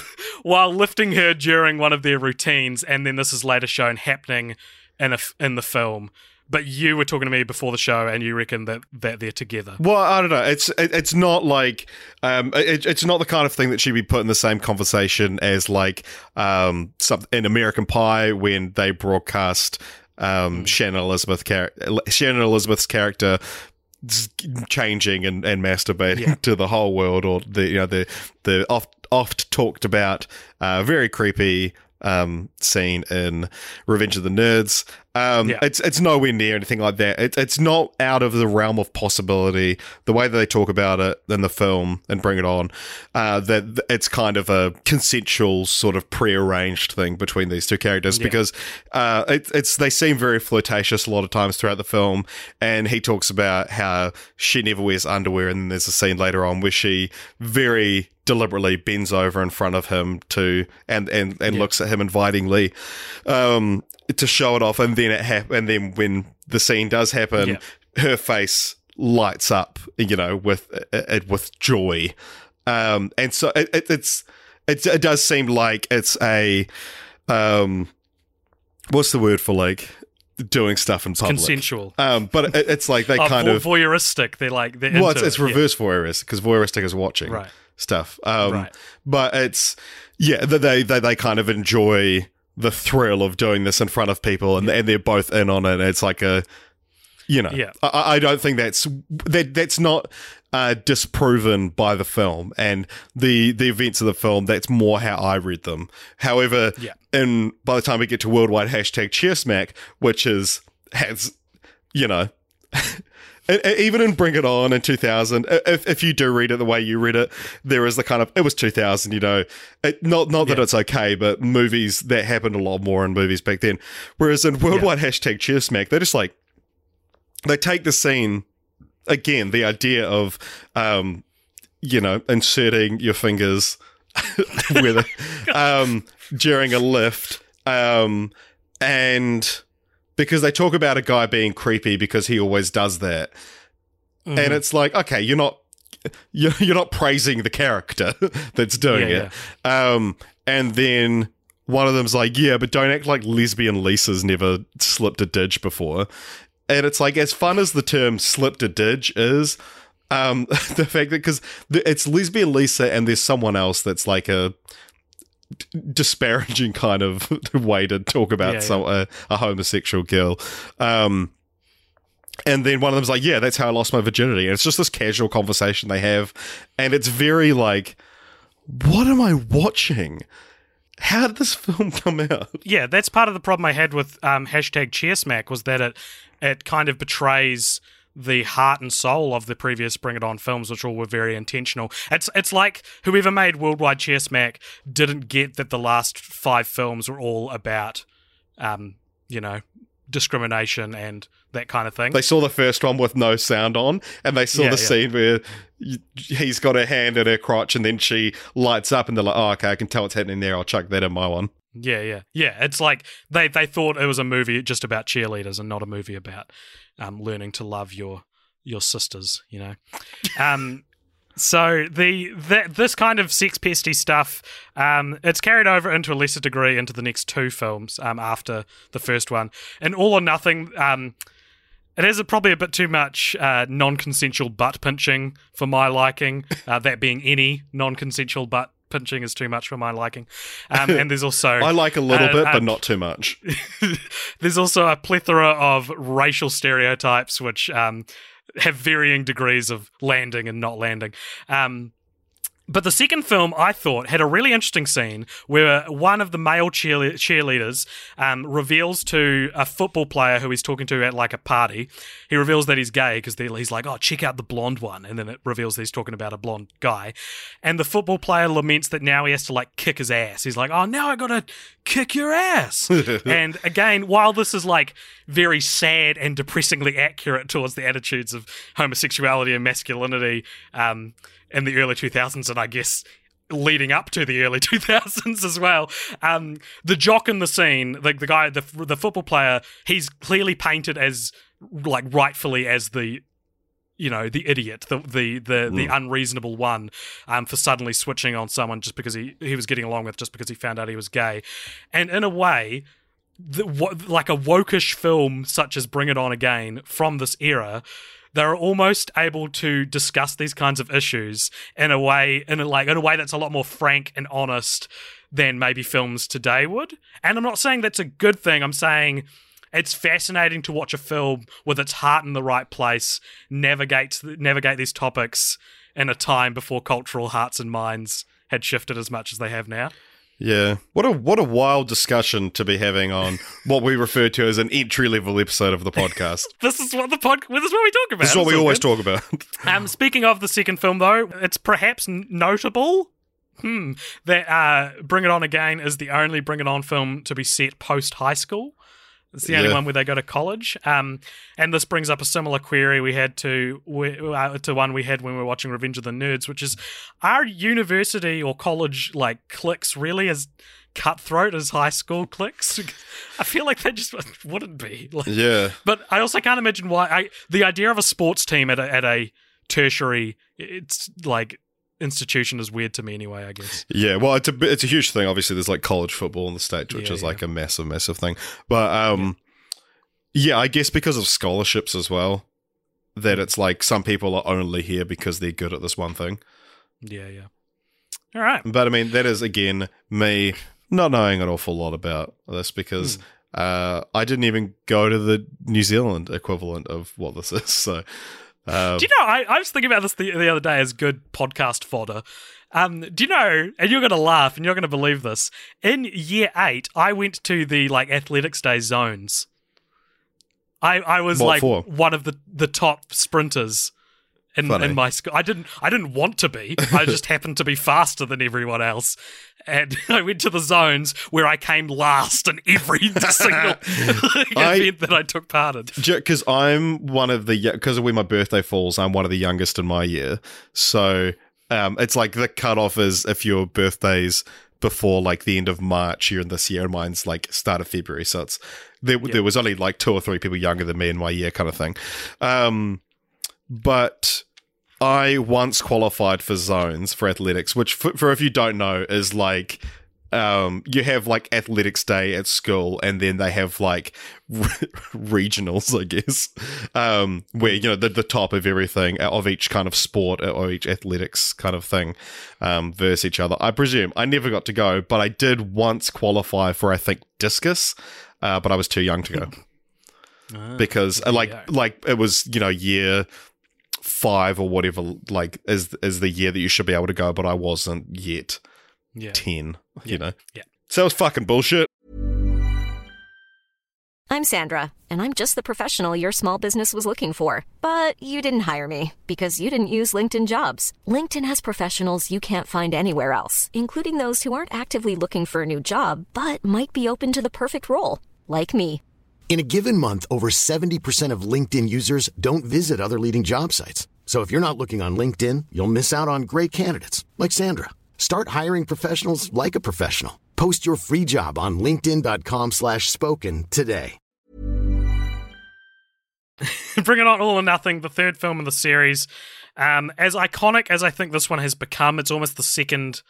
while lifting her during one of their routines, and then this is later shown happening in a, in the film. But you were talking to me before the show, and you reckon that, that they're together. Well, I don't know. It's it, it's not like um, it, it's not the kind of thing that she'd be put in the same conversation as like um, some, in American Pie when they broadcast um, Shannon Elizabeth char- Shannon Elizabeth's character changing and, and masturbating to the whole world, or the you know the the oft oft talked about uh, very creepy um, scene in Revenge of the Nerds. Um, Yeah. It's it's nowhere near anything like that. It, it's not out of the realm of possibility. The way that they talk about it in the film and bring it on, uh, that it's kind of a consensual sort of prearranged thing between these two characters because uh, it, it's they seem very flirtatious a lot of times throughout the film. And he talks about how she never wears underwear, and then there's a scene later on where she very deliberately bends over in front of him to and and, and looks at him invitingly um to show it off and then it hap- and then when the scene does happen Yeah. her face lights up you know with uh, with joy um and so it, it, it's it, it does seem like it's a um what's the word for like doing stuff in public Consensual. um but it, it's like they Oh, kind of voyeuristic. They're like they're well, it's, it's it, yeah. reverse voyeuristic because voyeuristic is watching Right. stuff. Um, Right. But it's yeah, they they they kind of enjoy the thrill of doing this in front of people, and and they're both in on it. It's like a you know, Yeah. I, I don't think that's that that's not uh, disproven by the film and the the events of the film. That's more how I read them. However, Yeah. in by the time we get to worldwide hashtag cheersmack, which is has you know E- e- even in Bring It On in 2000, if, if you do read it the way you read it, there is the kind of, it was 2000, you know, it, not, not that Yeah. it's okay, but movies, that happened a lot more in movies back then. Whereas in worldwide hashtag cheer smack, they're just like, they take the scene, again, the idea of, um, you know, inserting your fingers with um, during a lift, um, and because they talk about a guy being creepy because he always does that, Mm-hmm. and it's like, okay, you're not you're, you're not praising the character that's doing Yeah, it, um, and then. One of them's like, yeah, but don't act like lesbian Lisa's never slipped a ditch before. And it's like, as fun as the term slipped a ditch is, um, the fact that because it's lesbian Lisa and there's someone else that's like a d- disparaging kind of way to talk about Yeah, some a, a homosexual girl. Um, and then one of them's like, "Yeah, that's how I lost my virginity." And it's just this casual conversation they have, and it's very like, "What am I watching? How did this film come out?" Yeah, that's part of the problem I had with um, hashtag Cheersmack was that it it kind of betrays the heart and soul of the previous Bring It On films, which all were very intentional. It's it's like whoever made Worldwide Cheersmack didn't get that the last five films were all about, um, you know, discrimination and that kind of thing. They saw the first one with no sound on, and they saw Yeah, the yeah. scene where he's got her hand in her crotch, and then she lights up, and they're like, "Oh, okay, I can tell what's happening there. I'll chuck that in my one." Yeah, yeah, yeah. It's like they they thought it was a movie just about cheerleaders and not a movie about um, learning to love your your sisters. You know, um, so the that this kind of sex pesty stuff, um, it's carried over into a lesser degree into the next two films um, after the first one, and All or Nothing. Um, it is a, probably a bit too much uh, non-consensual butt pinching for my liking. Uh, that being any non-consensual butt pinching is too much for my liking. Um, and there's also I like a little uh, bit, uh, but not too much. there's also a plethora of racial stereotypes which um, have varying degrees of landing and not landing. Um, but the second film, I thought, had a really interesting scene where one of the male cheerle- cheerleaders um, reveals to a football player who he's talking to at like a party, he reveals that he's gay because he's like, oh, check out the blonde one. And then it reveals that he's talking about a blonde guy. And the football player laments that now he has to like kick his ass. He's like, oh, now I got to kick your ass. and again, while this is like very sad and depressingly accurate towards the attitudes of homosexuality and masculinity um, in the early 2000s, and I guess leading up to the early 2000s as well. Um, the jock in the scene, the, the guy, the, the football player, he's clearly painted as like rightfully as the you know the idiot the the the, the unreasonable one um, for suddenly switching on someone just because he he was getting along with just because he found out he was gay. And in a way the, what, like a wokish film such as Bring It On Again from this era they're almost able to discuss these kinds of issues in a way in a, like in a way that's a lot more frank and honest than maybe films today would. And i'm not saying that's a good thing. I'm saying it's fascinating to watch a film with its heart in the right place navigate navigate these topics in a time before cultural hearts and minds had shifted as much as they have now. Yeah. What a what a wild discussion to be having on what we refer to as an entry level episode of the podcast. This is what the pod. This is what we talk about. this is what It's we always good. talk about. Um, speaking of the second film, though, it's perhaps notable. Hmm. That uh, Bring It On Again is the only Bring It On film to be set post high school. It's the only Yeah. one where they go to college. Um, and this brings up a similar query we had to uh, to one we had when we were watching Revenge of the Nerds, which is: Are university or college like cliques really as cutthroat as high school cliques? I feel like they just wouldn't be. Like, yeah. but I also can't imagine why. I the idea of a sports team at a, at a tertiary, it's like institution is weird to me anyway. I guess. Yeah, well, it's a it's a huge thing. Obviously, there's like college football in the states, which Yeah, is yeah. like a massive, massive thing. But um, yeah. I guess because of scholarships as well, that it's like some people are only here because they're good at this one thing. Yeah, yeah. All right. But I mean, that is again me not knowing an awful lot about this because uh, I didn't even go to the New Zealand equivalent of what this is. So. Uh, Do you know? I, I was thinking about this the, the other day as good podcast fodder. Um, do you know? And you're going to laugh, and you're going to believe this. In year eight, I went to the like athletics day zones. I I was What like for? one of the the top sprinters in, Funny. in my school. I didn't I didn't want to be. I just happened to be faster than everyone else. And I went to the zones where I came last in every single like, I- event that I took part in. because I'm one of the because of where my birthday falls, I'm one of the youngest in my year. So um, it's like the cutoff is if your birthday's before like the end of March, you're in this year, and mine's like start of February. So it's there. There was only like two or three people younger than me in my year, kind of thing. Um, but I once qualified for zones for athletics, which for, for if you don't know is like um you have like athletics day at school and then they have like regionals i guess. Um where you know the, the top of everything uh, of each kind of sport uh, or each athletics kind of thing um versus each other. I presume i never got to go but i did once qualify for i think discus uh, but i was too young to go. Because uh, like like it was you know year five or whatever like is is the year that you should be able to go but i wasn't yet Yeah. 10 you know Yeah. so it was fucking bullshit I'm Sandra, and I'm just the professional your small business was looking for. But you didn't hire me because you didn't use LinkedIn jobs. LinkedIn has professionals you can't find anywhere else, including those who aren't actively looking for a new job but might be open to the perfect role, like me. In a given month, over 70% of LinkedIn users don't visit other leading job sites. So if you're not looking on LinkedIn, you'll miss out on great candidates like Sandra. Start hiring professionals like a professional. Post your free job on linkedin.com/spoken today. Bring It On All or Nothing, the third film in the series. Um, as iconic as I think this one has become, it's almost the second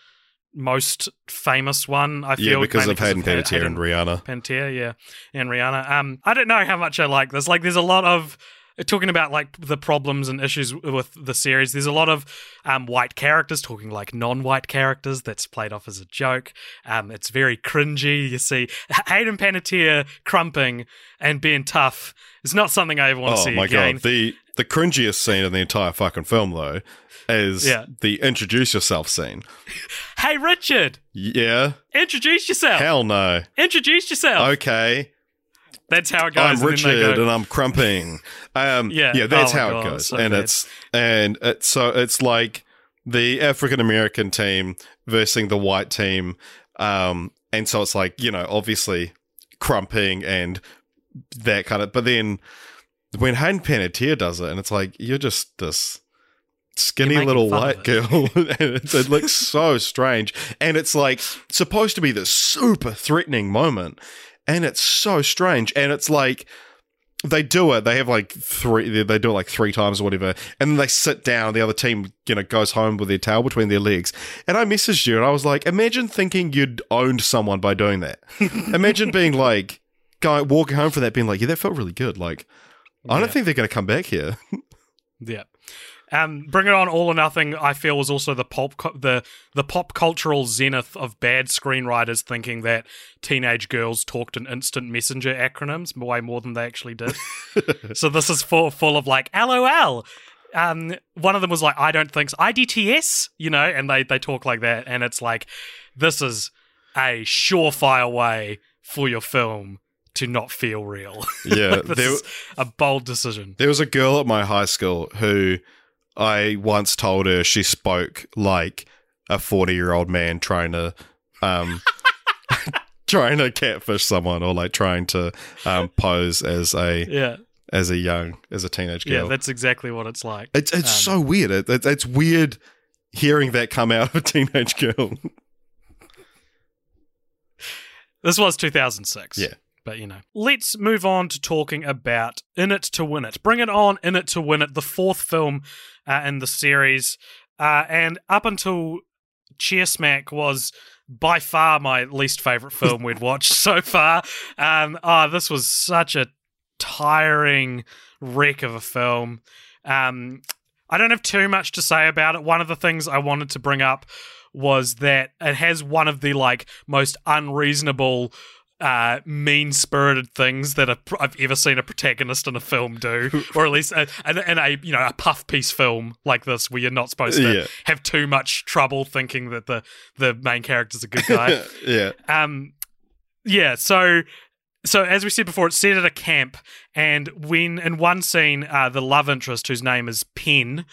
most famous one. I feel yeah because of Hayden Ha- Panettiere and Rihanna Panettiere, yeah, and Rihanna. Um, I don't know how much I like this. Like, there's a lot of talking about like the problems and issues with the series. There's a lot of um, white characters talking like non-white characters. That's played off as a joke. Um, it's very cringy. You see Hayden Panettiere crumping and being tough. It's not something I ever want to oh see my again. god the the cringiest scene in the entire fucking film though is Yeah. the introduce yourself scene Hey, Richard, yeah introduce yourself. hell no Introduce yourself. okay That's how it goes. I'm and Richard go- and I'm crumping. Um, Yeah. yeah, that's Oh how God, it goes, so and bad. it's and it's so it's like the African American team versus the white team, um, and so it's like you know obviously crumping and that kind of, but then when Hayden Panettiere does it, and it's like you're just this. skinny little white girl, and it, it looks so strange. And it's like supposed to be this super threatening moment, and it's so strange. And it's like they do it. They have like three. They, they do it like three times or whatever, and then they sit down. The other team, you know, goes home with their tail between their legs. And I messaged you, and I was like, imagine thinking you'd owned someone by doing that. imagine being like, guy walking home from that, being like, yeah, that felt really good. Like, I don't Yeah. think they're going to come back here. Yeah. Um, Bring It On, All or Nothing. I feel was also the pop cu- the the pop cultural zenith of bad screenwriters thinking that teenage girls talked in instant messenger acronyms way more than they actually did. so this is full full of like LOL. Um, one of them was like I don't think so. IDTS, you know, and they they talk like that, and it's like this is a surefire way for your film to not feel real. Yeah, this there- a bold decision. There was a girl at my high school who I once told her she spoke like a 40 year old man trying to, um, trying to catfish someone or like trying to, um, pose as a, Yeah. as a young, as a teenage girl. Yeah, that's exactly what it's like. it's, it's um, so weird. It, it, it's weird hearing that come out of a teenage girl. This was 2006. Yeah. But, you know. Let's move on to talking about In It to Win It. Bring It On, In It to Win It, the fourth film uh, in the series. Uh, and up until Cheer Smack was by far my least favorite film we'd watched so far. Um, oh, this was such a tiring wreck of a film. Um, I don't have too much to say about it. One of the things I wanted to bring up was that it has one of the like most unreasonable uh, mean-spirited things that a, I've ever seen a protagonist in a film do, or at least a, in, in a you know a puff piece film like this, where you're not supposed to Yeah. have too much trouble thinking that the the main character's a good guy. yeah. Um, yeah. So, so as we said before, it's set at a camp, and when in one scene, uh, the love interest, whose name is Penn,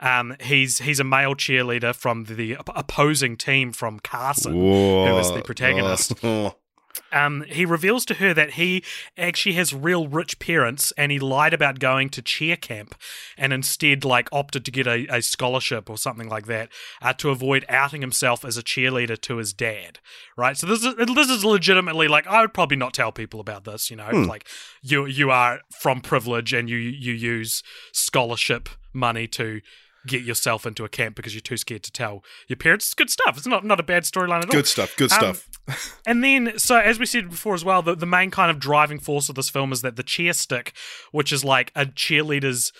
um, he's he's a male cheerleader from the op- opposing team from Carson, who is the Whoa. protagonist. Um, he reveals to her that he actually has real rich parents and he lied about going to cheer camp and instead like opted to get a, a scholarship or something like that uh, to avoid outing himself as a cheerleader to his dad. Right. So this is this is legitimately like I would probably not tell people about this. You know, like you you are from privilege and you you use scholarship money to get yourself into a camp because you're too scared to tell your parents. It's good stuff. It's not not a bad storyline at all. Good stuff. Good Um, stuff. And then, so as we said before as well, the, the main kind of driving force of this film is that the cheer stick, which is like a cheerleader's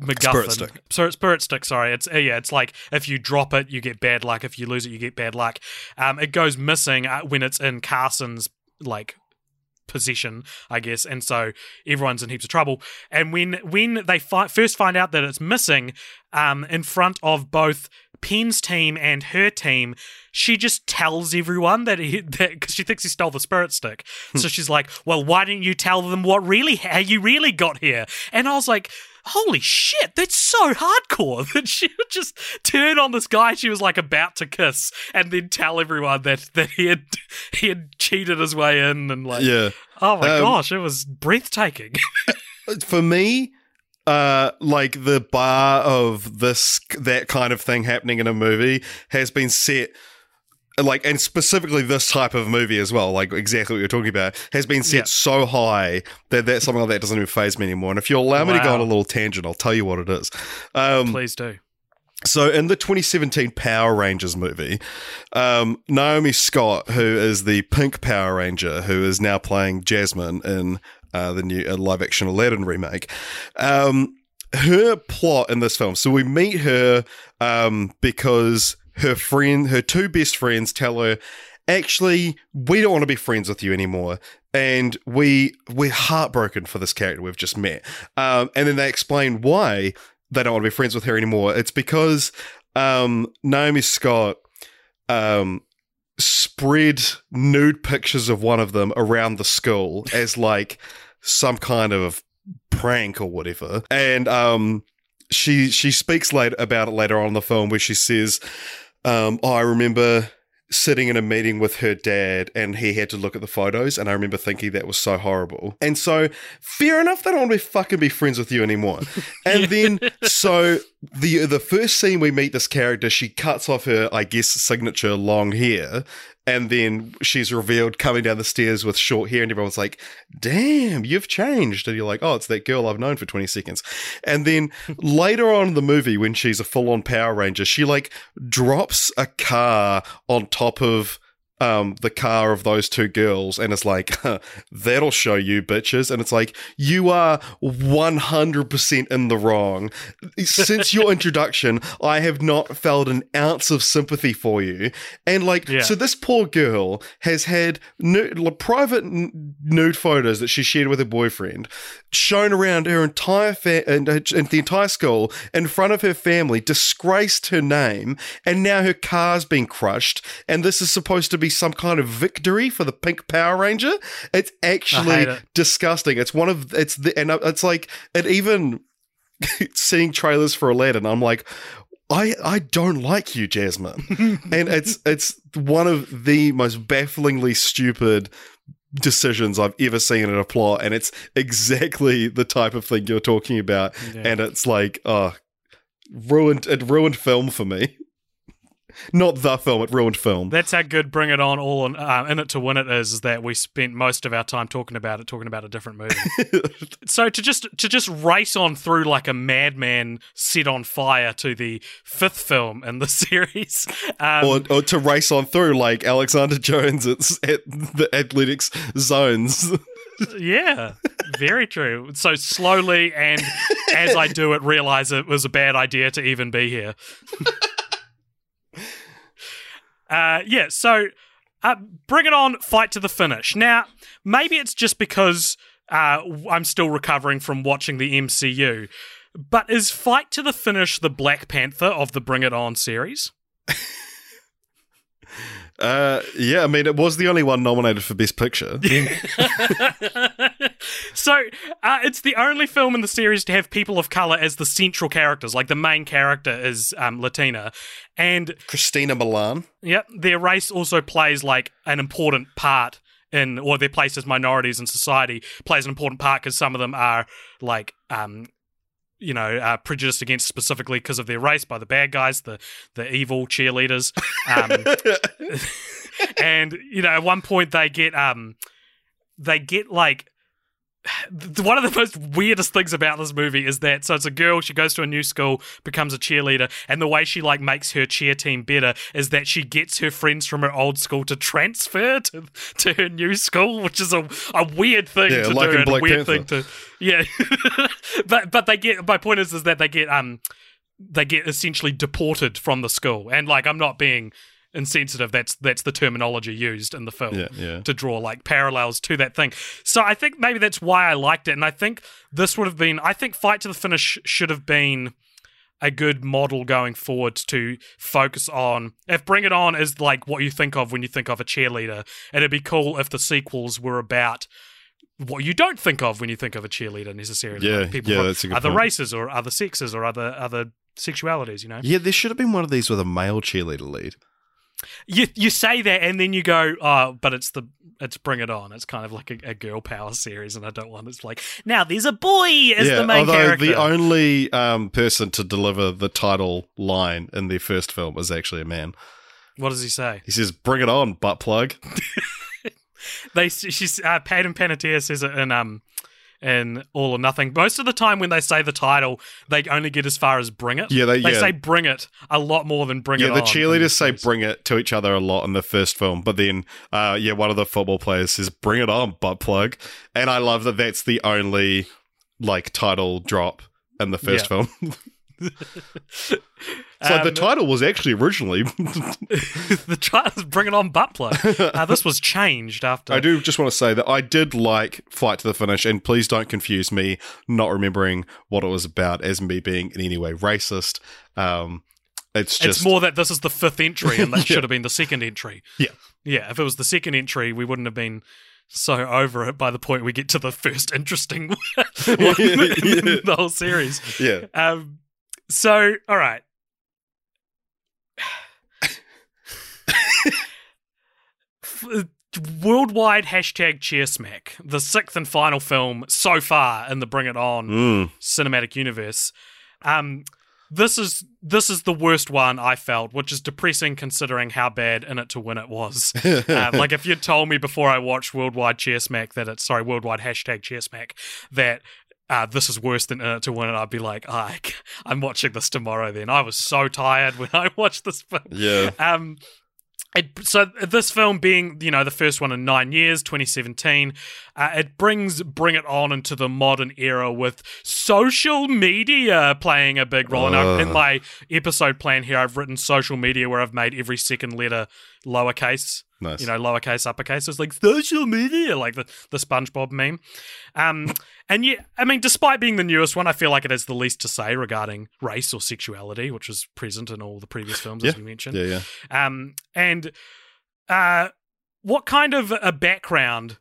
MacGuffin. Spirit stick. So spirit stick. Sorry, it's uh, yeah. It's like if you drop it, you get bad luck. If you lose it, you get bad luck. Um, it goes missing uh, when it's in Carson's like possession, I guess, and so everyone's in heaps of trouble. And when when they fi- first find out that it's missing, um, in front of both Penn's team and her team, she just tells everyone that he that because she thinks he stole the spirit stick. so she's like, "Well, why didn't you tell them what really how you really got here?" And I was like. Holy shit, that's so hardcore that she would just turn on this guy she was like about to kiss and then tell everyone that, that he had he had cheated his way in and like Yeah. Oh my Um, gosh, it was breathtaking. for me uh like the bar of this that kind of thing happening in a movie has been set like and specifically this type of movie as well like exactly what you're talking about has been set Yeah. so high that that something like that doesn't even faze me anymore and if you'll allow me to go on a little tangent i'll tell you what it is um Please do. so in the 2017 Power Rangers movie, um, Naomi Scott, who is the Pink Power Ranger, who is now playing Jasmine in uh, the new uh, live-action Aladdin remake, um, her plot in this film. So we meet her um, because her friend, her two best friends, tell her. Actually, we don't want to be friends with you anymore, and we we're heartbroken for this character we've just met. Um, and then they explain why they don't want to be friends with her anymore. It's because um, Naomi Scott um, spread nude pictures of one of them around the school as like some kind of prank or whatever. And um, she she speaks later about it later on in the film where she says, um, "Oh, I remember." sitting in a meeting with her dad and he had to look at the photos and I remember thinking that was so horrible. And so fair enough they don't want to be fucking be friends with you anymore. And then so the the first scene we meet this character, she cuts off her, I guess, signature long hair. And then she's revealed coming down the stairs with short hair, and everyone's like, damn, you've changed. And you're like, oh, it's that girl I've known for 20 seconds. And then later on in the movie, when she's a full on Power Ranger, she like drops a car on top of um, the car of those two girls and it's like, that'll show you bitches. And it's like, you are 100% in the wrong. Since your introduction, I have not felt an ounce of sympathy for you. And like, Yeah. so this poor girl has had nude, private nude photos that she shared with her boyfriend shown around her entire fa- and, and the entire school in front of her family, disgraced her name, and now her car's been crushed. And this is supposed to be some kind of victory for the Pink Power Ranger. It's actually it. disgusting. It's one of it's the and uh, it's like it even seeing trailers for Aladdin. I'm like. I, I don't like you, Jasmine. and it's it's one of the most bafflingly stupid decisions I've ever seen in a plot, and it's exactly the type of thing you're talking about. And it's like, oh, ruined it ruined film for me. Not the film, it ruined film. That's how good Bring It On all in, uh, in it to win it is, is that we spent most of our time talking about it, talking about a different movie. so to just to just race on through like a madman set on fire to the fifth film in the series. Um, or, or to race on through like Alexander Jones at, at the athletics zones. yeah, very true. So slowly and as I do it, realize it was a bad idea to even be here. Uh, yeah, so uh, bring it on, fight to the finish. Now, maybe it's just because uh, I'm still recovering from watching the MCU, but is fight to the finish the Black Panther of the Bring It On series? Uh, yeah, I mean, it was the only one nominated for Best Picture. so uh, it's the only film in the series to have people of color as the central characters. Like the main character is um, Latina, and Christina Milian. Yep, their race also plays like an important part in, or their place as minorities in society plays an important part because some of them are like, um, you know, uh, prejudiced against specifically because of their race by the bad guys, the the evil cheerleaders. Um, and you know, at one point they get um, they get like one of the most weirdest things about this movie is that so it's a girl she goes to a new school becomes a cheerleader and the way she like makes her cheer team better is that she gets her friends from her old school to transfer to, to her new school which is a, a weird thing Yeah, to like do and a weird Panther. thing to yeah but but they get my point is is that they get um they get essentially deported from the school and like i'm not being insensitive that's that's the terminology used in the film Yeah, yeah. to draw like parallels to that thing. So I think maybe that's why I liked it, and I think this would have been. I think Fight to the Finish should have been a good model going forward to focus on. If Bring It On is like what you think of when you think of a cheerleader, And it'd be cool if the sequels were about. What you don't think of when you think of a cheerleader necessarily, Yeah, like people yeah, from that's a good other point. races or other sexes or other other sexualities. You know, Yeah, there should have been one of these with a male cheerleader lead. You you say that and then you go, oh, but it's the it's Bring It On. It's kind of like a, a girl power series, and I don't want it's like now there's a boy as yeah, the main although character. the only um, person to deliver the title line in their first film was actually a man. what does he say? He says, "Bring it on, butt plug." They she's uh, Peyton Panettiere says it in um in All or Nothing. Most of the time when they say the title, they only get as far as Bring It. Yeah, they- they yeah. say Bring It a lot more than Bring yeah, It Yeah, the cheerleaders say "bring it" to each other a lot in the first film, but then, uh, yeah, one of the football players says "bring it on, butt plug," and I love that that's the only like title drop in the first Yeah. film. so the Um, title was actually originally. the title's Bring It On butt plug. Uh, this was changed after. I do just want to say that I did like Fight to the Finish, and please don't confuse me not remembering what it was about as me being in any way racist. Um, it's just it's more that this is the fifth entry, and that Yeah. should have been the second entry. Yeah. yeah. If it was the second entry, we wouldn't have been so over it by the point we get to the first interesting one in the whole series. yeah. Um, so, all right. Worldwide hashtag cheersmack, the sixth and final film so far in the Bring It On Mm. cinematic universe. Um, this is this is the worst one I felt, which is depressing considering how bad In It to Win It was. uh, like if you'd told me before I watched Worldwide Cheersmack that it's sorry Worldwide hashtag Cheersmack that. Uh, this is worse than In It to Win It. I'd be like, oh, I, I'm watching this tomorrow. Then I was so tired when I watched this film. Yeah. Um, it, so this film being you know the first one in nine years 2017 uh, it brings bring it on into the modern era with social media playing a big role. And in my episode plan here i've written social media where i've made every second letter lowercase Nice. you know lowercase uppercase it's like social media like the, the spongebob meme um, and yeah i mean despite being the newest one i feel like it has the least to say regarding race or sexuality which was present in all the previous films as Yeah. we mentioned yeah, yeah. um, and uh, what kind of a background?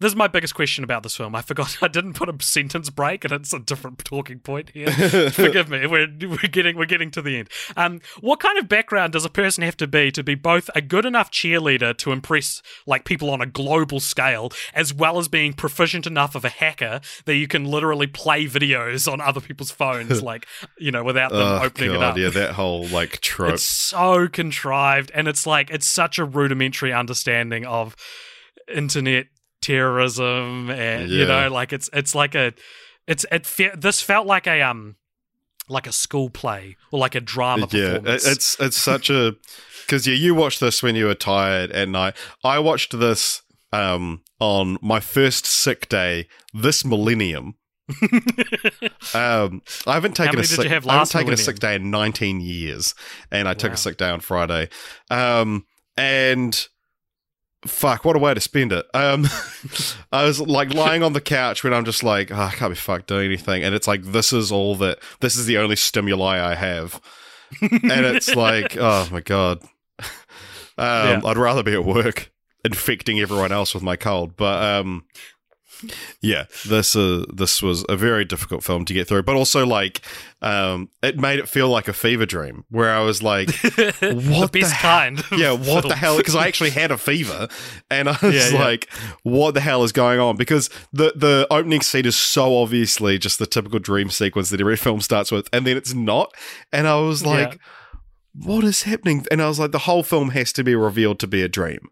This is my biggest question about this film. I forgot I didn't put a sentence break, and it's a different talking point here. Forgive me. We're we're getting we're getting to the end. Um, what kind of background does a person have to be to be both a good enough cheerleader to impress like people on a global scale, as well as being proficient enough of a hacker that you can literally play videos on other people's phones, like you know, without them Oh opening it up? yeah, that whole like trope. It's so contrived, and it's like it's such a rudimentary understanding of internet terrorism, and you know, like it's it's like a it's it. Fe- this felt like a um like a school play or like a drama yeah, it- it's it's such a because yeah, you watched this when you were tired at night. I watched this um on my first sick day this millennium. um, I haven't taken a sick. I haven't taken a sick day in 19 years, and I took Wow. a sick day on Friday. Um, and fuck, what a way to spend it. Um, I was like lying on the couch when I'm just like, oh, I can't be fucked doing anything, and it's like this is all that. This is the only stimuli I have, and it's like, oh my god. Um, Yeah. I'd rather be at work infecting everyone else with my cold, but um, yeah, this uh, this was a very difficult film to get through, but also like um, it made it feel like a fever dream where I was like, the what best he- kind. yeah, what the hell? Because I actually had a fever, and I was Yeah, yeah. like, "What the hell is going on?" Because the the opening scene is so obviously just the typical dream sequence that every film starts with, and then it's not. And I was like, Yeah. "What is happening?" And I was like, "The whole film has to be revealed to be a dream."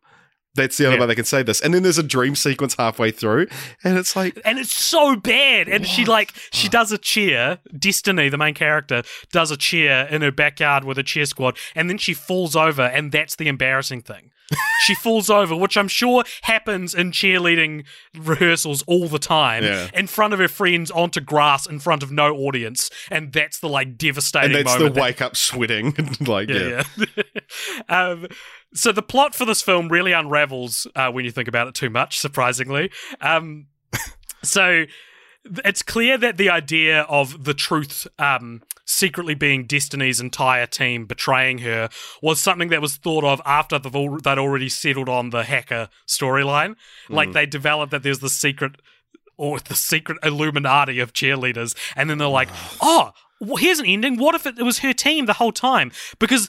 That's the only Yeah. way they can say this. And then there's a dream sequence halfway through, and it's like, and it's so bad. And she like she does a cheer. Destiny, the main character, does a cheer in her backyard with a cheer squad, and then she falls over, and that's the embarrassing thing. she falls over, which I'm sure happens in cheerleading rehearsals all the time, Yeah. in front of her friends onto grass in front of no audience, and that's the like devastating and that's the that- wake up sweating, like yeah. yeah, yeah. um, so the plot for this film really unravels uh, when you think about it too much. Surprisingly, um, so it's clear that the idea of the truth um, secretly being Destiny's entire team betraying her was something that was thought of after they'd already settled on the hacker storyline. Like they developed that there's the secret or the secret Illuminati of cheerleaders, and then they're like, "Oh, well, here's an ending. What if it was her team the whole time?" Because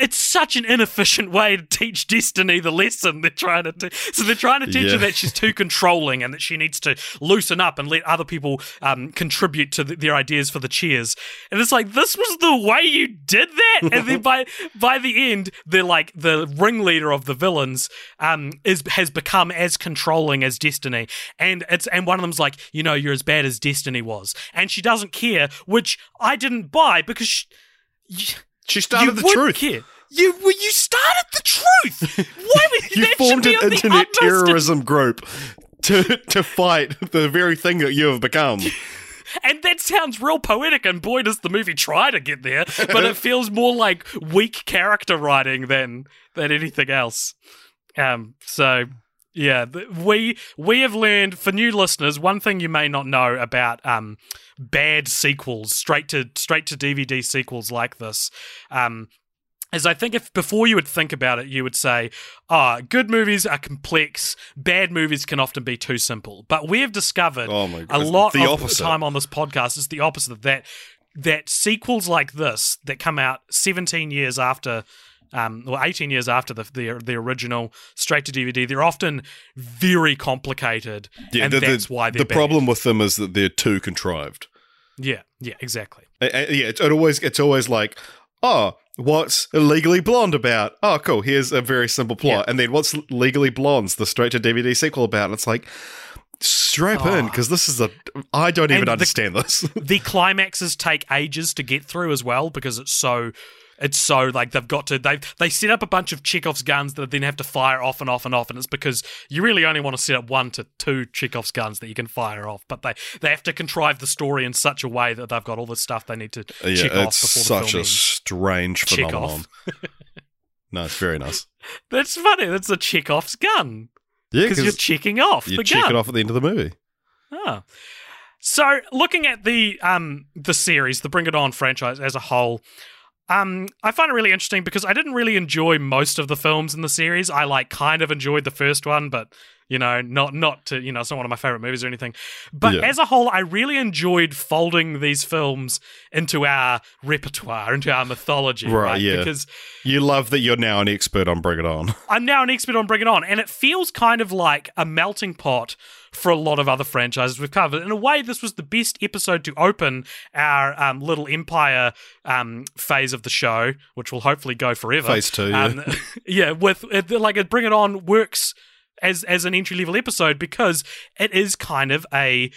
it's such an inefficient way to teach Destiny the lesson they're trying to do. So they're trying to teach Yeah. her that she's too controlling and that she needs to loosen up and let other people um, contribute to th their ideas for the cheers. And it's like this was the way you did that. and then by by the end, they're like the ringleader of the villains um, is has become as controlling as Destiny. And it's and one of them's like, you know, you're as bad as Destiny was, and she doesn't care, which I didn't buy because. She, She started you the truth. Care. You well, you started the truth. Why would You that formed an be of the internet terrorism group to to fight the very thing that you have become. And that sounds real poetic, and boy, does the movie try to get there. But it feels more like weak character writing than than anything else. Um. So yeah, we we have learned for new listeners one thing you may not know about um bad sequels, straight to straight to DVD sequels like this. Um, is I think if before you would think about it, you would say, ah, good movies are complex, bad movies can often be too simple. But we have discovered Oh my a lot the of opposite. the time on this podcast is the opposite of that. That sequels like this that come out 17 years after um, well, 18 years after the, the the original straight to DVD, they're often very complicated, and the, that's the, why they're the problem with them is that they're too contrived. Yeah, yeah, exactly. Uh, yeah, it's it always it's always like, oh, what's Legally Blonde about? Oh, cool. Here's a very simple plot, Yeah. and then what's Legally Blonde's the straight to DVD sequel about? And it's like, strap in Oh. because this is a I don't even understand this. the climaxes take ages to get through as well because it's so it's so like they've got to they they set up a bunch of Chekhov's guns that then have to fire off and off and off and it's because you really only want to set up one to two Chekhov's guns that you can fire off but they they have to contrive the story in such a way that they've got all the stuff they need to yeah, check off it's before the such film a ends. strange Check phenomenon. no, it's very nice. That's funny. That's a Chekhov's gun Yeah, because you're checking off you the check gun. it off at the end of the movie. Oh. So, looking at the um the series, the Bring It On franchise as a whole, um, I find it really interesting because I didn't really enjoy most of the films in the series. I like kind of enjoyed the first one, but you know, not not to you know, it's not one of my favorite movies or anything. But Yeah. as a whole, I really enjoyed folding these films into our repertoire, into our mythology, Right, right? yeah. Because You love that you're now an expert on Bring It On. I'm now an expert on Bring It On, and it feels kind of like a melting pot for a lot of other franchises we've covered. In a way, this was the best episode to open our um, little Empire um, phase of the show, which will hopefully go forever. Phase two, yeah. Um, yeah, with it, like it, Bring It On works as as an entry level episode because it is kind of a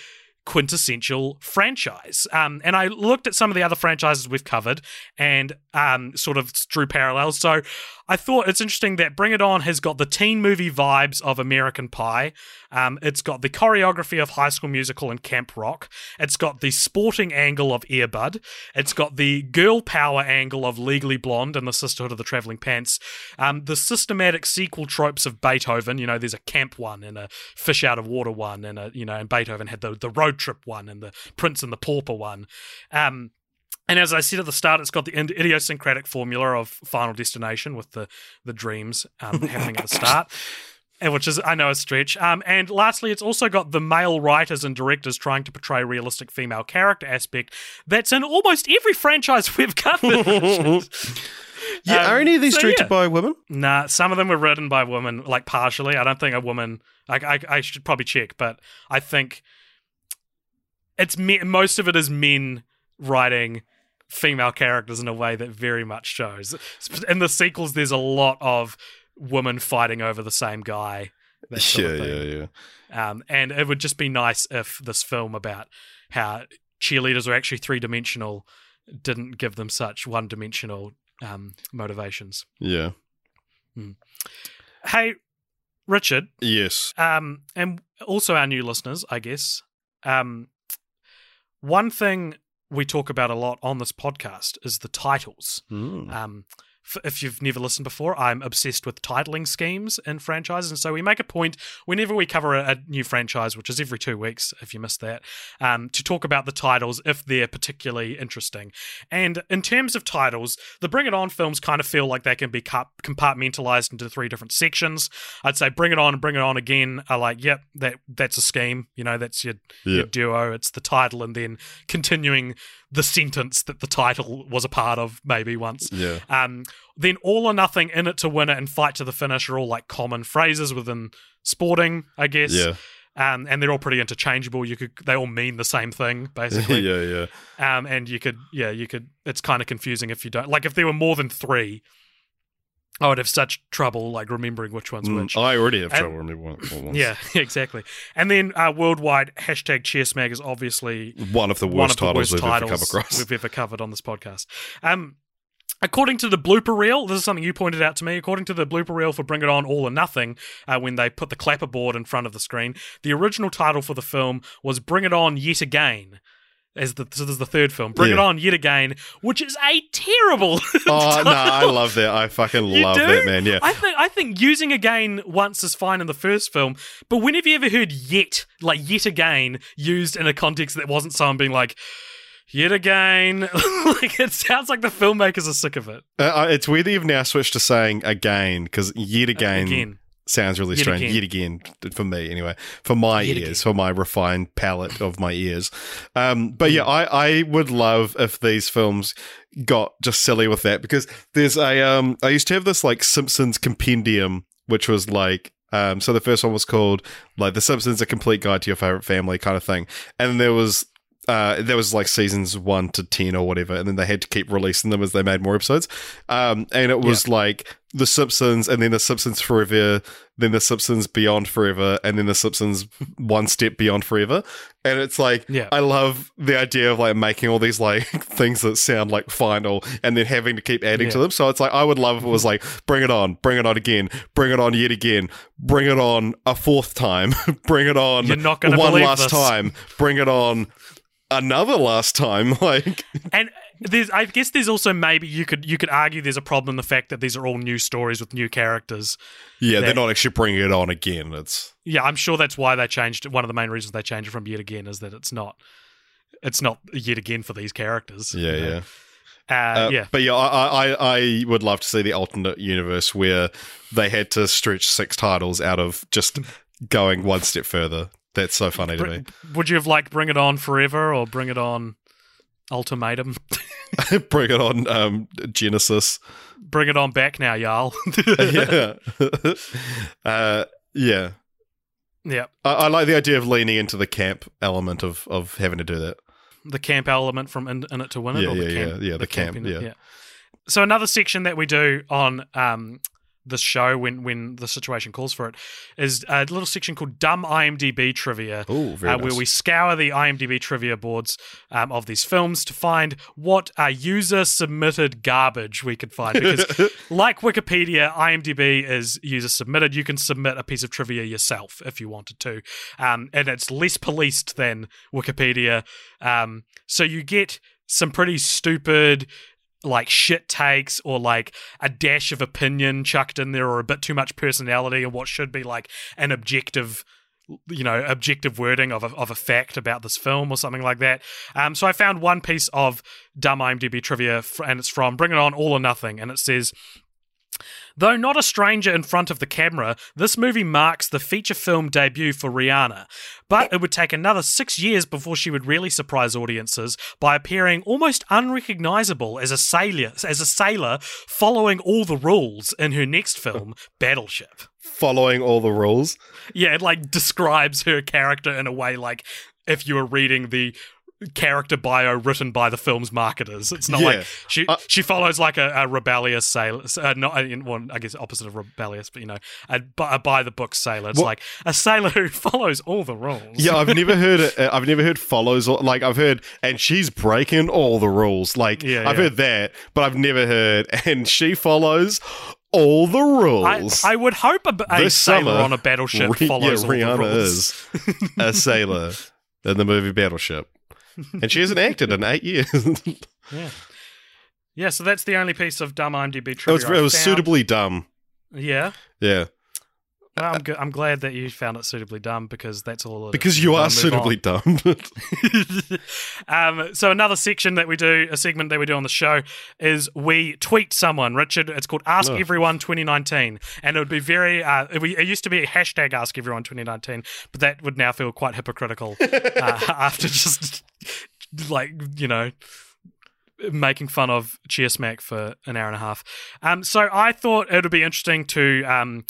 quintessential franchise. Um, and I looked at some of the other franchises we've covered and um, sort of drew parallels. So I thought it's interesting that Bring It On has got the teen movie vibes of American Pie. Um, it's got the choreography of High School Musical and Camp Rock. It's got the sporting angle of Air Bud. It's got the girl power angle of Legally Blonde and the Sisterhood of the Traveling Pants. Um, the systematic sequel tropes of Beethoven. You know, there's a camp one and a fish out of water one, and a you know, and Beethoven had the the road trip one and the Prince and the Pauper one. Um, and as I said at the start, it's got the idiosyncratic formula of Final Destination with the the dreams um, happening at the start. and Which is, I know, a stretch. Um, and lastly, it's also got the male writers and directors trying to portray realistic female character aspect that's in almost every franchise we've covered. Yeah, Um, are any of these so directed yeah. by women? Nah, some of them were written by women, like partially. I don't think a woman. I, I, I should probably check, but I think it's me, most of it is men writing female characters in a way that very much shows. In the sequels, there's a lot of women fighting over the same guy. Yeah, of thing. yeah, yeah. Um, and it would just be nice if this film about how cheerleaders are actually three dimensional didn't give them such one dimensional um, motivations. Yeah. Hey, Richard, Yes. um, and also our new listeners, I guess. Um, one thing we talk about a lot on this podcast is the titles. Mm. Um, if you've never listened before, I'm obsessed with titling schemes in franchises, and so we make a point whenever we cover a, a new franchise, which is every two weeks, if you missed that, um, to talk about the titles if they're particularly interesting. And in terms of titles, the Bring It On films kind of feel like they can be compartmentalized into three different sections. I'd say Bring It On and Bring It On Again are like, yep, that that's a scheme. You know, that's your Yeah. your duo. It's the title, and then continuing the sentence that the title was a part of, maybe once. Yeah. Um, then all or nothing, in it to win it, and fight to the finish are all like common phrases within sporting, I guess. Yeah. Um, and they're all pretty interchangeable. You could, they all mean the same thing, basically. yeah, yeah. Um, and you could, yeah, you could. It's kind of confusing if you don't like if there were more than three. I would have such trouble like remembering which one's Mm, which. I already have And- trouble remembering ones. Yeah, exactly. And then uh, worldwide hashtag Cheersmack is obviously One of the worst of the titles worst we've ever come across. we've ever covered on this podcast. Um, according to the blooper reel, this is something you pointed out to me. According to the blooper reel for Bring It On All or Nothing, uh, when they put the clapperboard in front of the screen, the original title for the film was Bring It On Yet Again. As the so this is the third film, Bring It On Yet Again, which is a terrible. Oh no, I love that. I fucking You love do? that man. Yeah. I think I think using again once is fine in the first film, but when have you ever heard yet, like yet again, used in a context that wasn't someone being like, yet again? like it sounds like the filmmakers are sick of it. Uh, uh, it's weird that you've now switched to saying again because yet again, Again. sounds really Yet strange. again. Yet again, for me anyway, for my Yet ears, again. for my refined palate of my ears. Um, but Hmm. yeah, I, I would love if these films got just silly with that because there's a um I used to have this like Simpsons compendium which was like um so the first one was called like The Simpsons a complete guide to your favorite family kind of thing and there was uh, there was like seasons one to ten or whatever, and then they had to keep releasing them as they made more episodes. Um, and it was like The Simpsons, and then The Simpsons Forever, then The Simpsons Beyond Forever, and then The Simpsons One Step Beyond Forever. And it's like, Yeah. I love the idea of like making all these like things that sound like final, and then having to keep adding to them. So it's like I would love if it was like, bring it on, bring it on again, bring it on yet again, bring it on a fourth time, bring it on You're not gonna one last this. time, bring it on another last time. Like, And there's, I guess, there's also maybe you could you could argue there's a problem in the fact that these are all new stories with new characters. yeah, they're not actually bringing it on again. It's Yeah, I'm sure that's why they changed it. One of the main reasons they changed it from yet again is that it's not it's not yet again for these characters. yeah, you know? yeah. Uh, Uh, yeah. But yeah, I, I I would love to see the alternate universe where they had to stretch six titles out of just going one step further. That's so funny to Br- me. Would you have liked Bring It On Forever or Bring It On Ultimatum? Bring it on, um, Genesis. Bring It On Back now, y'all. yeah, uh, yeah. yeah. I, I like the idea of leaning into the camp element of of having to do that. The camp element from In, in It to Win It? Yeah, or the yeah, camp, yeah, yeah, the camp, in it? yeah. So another section that we do on um, this show when when the situation calls for it is a little section called Dumb IMDb Trivia. Ooh, very uh, where we scour the IMDb trivia boards um, of these films to find what uh, user submitted garbage we could find. Because, like Wikipedia, IMDb is user submitted. You can submit a piece of trivia yourself if you wanted to, um, and it's less policed than Wikipedia. Um, so you get some pretty stupid. Like shit takes, or like a dash of opinion chucked in there, or a bit too much personality, and what should be like an objective you know objective wording of a, of a fact about this film or something like that. Um, so I found one piece of dumb IMDb trivia, and it's from Bring It On, All or Nothing, and it says. Though not a stranger in front of the camera, this movie marks the feature film debut for Rihanna. But it would take another six years before she would really surprise audiences by appearing almost unrecognizable as a sailor, as a sailor following all the rules in her next film, Battleship. Following all the rules. Yeah, it like describes her character in a way like if you were reading the character bio written by the film's marketers. It's not Yeah. like she Uh, she follows like a, a rebellious sailor, uh, not uh, in one I guess opposite of rebellious, but you know, a, a by the book sailor. It's What- like a sailor who follows all the rules. Yeah, I've never heard it. uh, I've never heard follows. Like I've heard, and she's breaking all the rules. Like Yeah, I've yeah. heard that, but I've never heard, and she follows all the rules. I would hope a, a This sailor summer, on a battleship follows yeah, all Rihanna the rules. is a sailor in the movie Battleship, and she hasn't acted in eight years. Yeah. Yeah, so that's the only piece of dumb IMDb trivia. was it was suitably dumb. Yeah. Yeah, Well, I'm, g- I'm glad that you found it suitably dumb because that's all. it is. because We're you are suitably on. dumb. um, so another section that we do, a segment that we do on the show, is we tweet someone. Richard, it's called Ask Oh. Everyone 2019, and it would be very. Uh, it, we- it used to be a hashtag Ask Everyone 2019, but that would now feel quite hypocritical uh, after just like you know making fun of Cheer Smack for an hour and a half. Um, so I thought it would be interesting to um,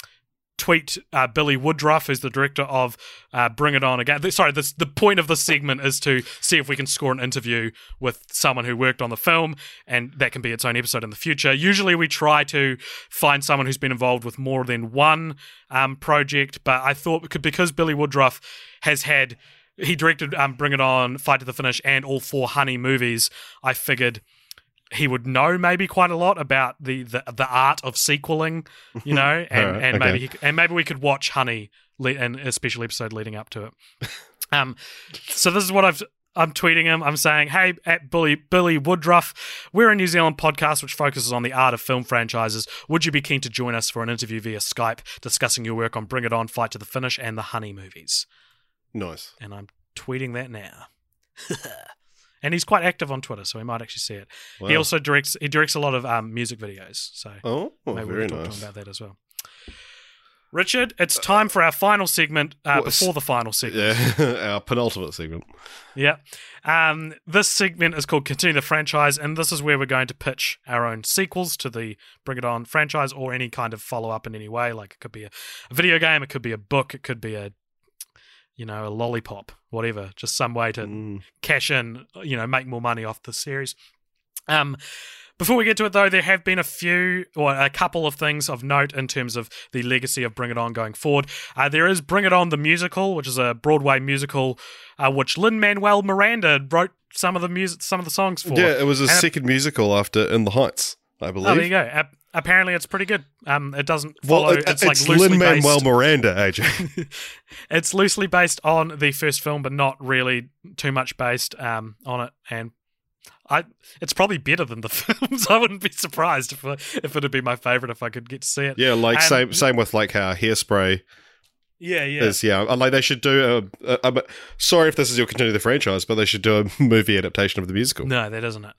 tweet uh, Billy Woodruff, who's the director of uh, Bring It On Again. Sorry, this, the point of this segment is to see if we can score an interview with someone who worked on the film, and that can be its own episode in the future. Usually, we try to find someone who's been involved with more than one um, project, but I thought because- because Billy Woodruff has had he directed um, Bring It On, Fight to the Finish, and all four Honey movies. I figured he would know maybe quite a lot about the the, the art of sequeling, you know, and, Alright, and okay. maybe he, and maybe we could watch Honey le- and a special episode leading up to it. Um, so this is what I've. I'm tweeting him. I'm saying, "Hey, at Billy Billy Woodruff, we're a New Zealand podcast which focuses on the art of film franchises. Would you be keen to join us for an interview via Skype discussing your work on Bring It On, Fight to the Finish, and the Honey movies?" Nice. and I'm tweeting that now. and he's quite active on Twitter, so we might actually see it. He also directs he directs a lot of um, music videos, so Oh, maybe very we'll talk nice. about that as well. Richard, it's time for our final segment uh, What's- before the final segment. Yeah, our penultimate segment. Yeah. Um, this segment is called Continue the Franchise, and this is where we're going to pitch our own sequels to the Bring It On franchise or any kind of follow up in any way. Like it could be a video game, it could be a book, it could be a, you know, a lollipop, whatever. Just some way to Mm. cash in, you know, make more money off the series. Um, before we get to it, though, there have been a few or a couple of things of note in terms of the legacy of Bring It On going forward. Uh, there is Bring It On the musical, which is a Broadway musical, uh, which Lin Manuel Miranda wrote some of the music, some of the songs for. Yeah, it was a And second musical after In the Heights, I believe. Oh, there you go. Ap- apparently, it's pretty good. Um, it doesn't Well, follow. it- it's, it's, like loosely Lin Manuel. Miranda, AJ. it's loosely based on the first film, but not really too much based um, on it. And I, it's probably better than the films. I wouldn't be surprised if if it'd be my favorite if I could get to see it. yeah, like Um, same same with like how Hairspray yeah, yeah. is. Yeah, and, like they should do a. a, a sorry if this is your continue the franchise, but they should do a movie adaptation of the musical. No, that isn't it.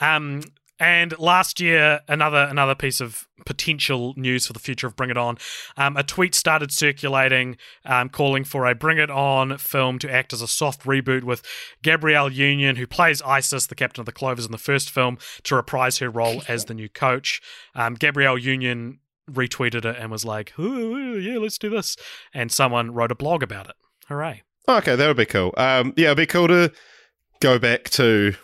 Um, and last year, another another piece of potential news for the future of Bring It On. Um, a tweet started circulating um, calling for a Bring It On film to act as a soft reboot with Gabrielle Union, who plays Isis, the captain of the Clovers in the first film, to reprise her role as the new coach. Um, Gabrielle Union retweeted it and was like, "Yeah, let's do this," and someone wrote a blog about it. Hooray! Okay, that would be cool. Um, yeah, it'd be cool to go back to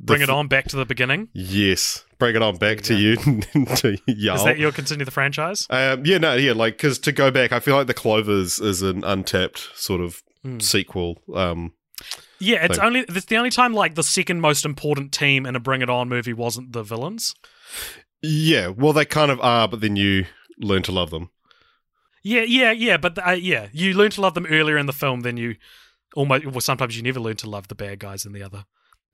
Bring it on back to the beginning. Yes, bring it on back to you, to. Is that your continue the franchise? Um, yeah, no, yeah, like because to go back, I feel like the Clovers is an untapped sort of Hmm. sequel. Um, Yeah, it's thing. only it's the only time like the second most important team in a Bring It On movie wasn't the villains. yeah, well, they kind of are, but then you learn to love them. Yeah, yeah, yeah, but uh, yeah, you learn to love them earlier in the film than you almost. Well, sometimes you never learn to love the bad guys in the other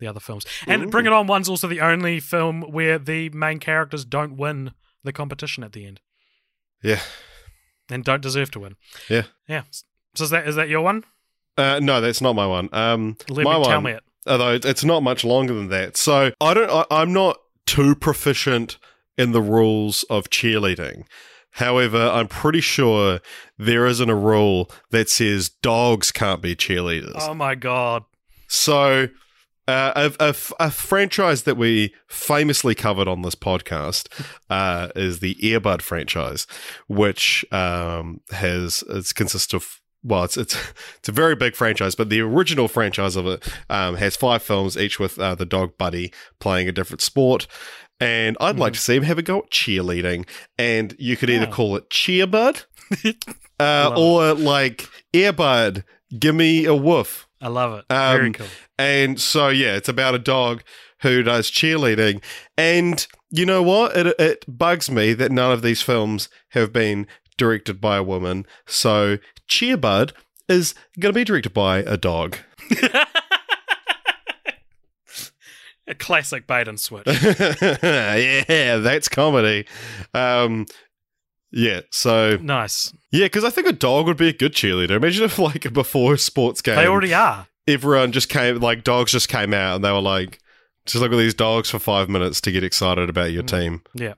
the other films. And Bring It On One's also the only film where the main characters don't win the competition at the end Yeah, and don't deserve to win. yeah. Yeah. So is that is that your one? Uh, no, that's not my one. Um, Let my me tell me it. although it's not much longer than that. So I don't. I, I'm not too proficient in the rules of cheerleading. However, I'm pretty sure there isn't a rule that says dogs can't be cheerleaders. Oh my god. So, uh, a, a a franchise that we famously covered on this podcast uh, is the Air Bud franchise, which um, has it's consists of well, it's it's it's a very big franchise, but the original franchise of it um, has five films, each with uh, the dog Buddy playing a different sport. And I'd like to see him have a go at cheerleading, and you could either call it Cheerbud, uh, or like Air Bud, give me a woof. I love it. Um, Very cool. And so, yeah, it's about a dog who does cheerleading. And you know what? It, it bugs me that none of these films have been directed by a woman. So, Cheerbud is going to be directed by a dog. A classic bait and switch. yeah, that's comedy. Um, yeah, so, nice. Yeah, because I think a dog would be a good cheerleader. Imagine if, like, before a sports game, They already are. everyone just came, like, dogs just came out and they were like, just look at these dogs for five minutes to get excited about your team. Yeah.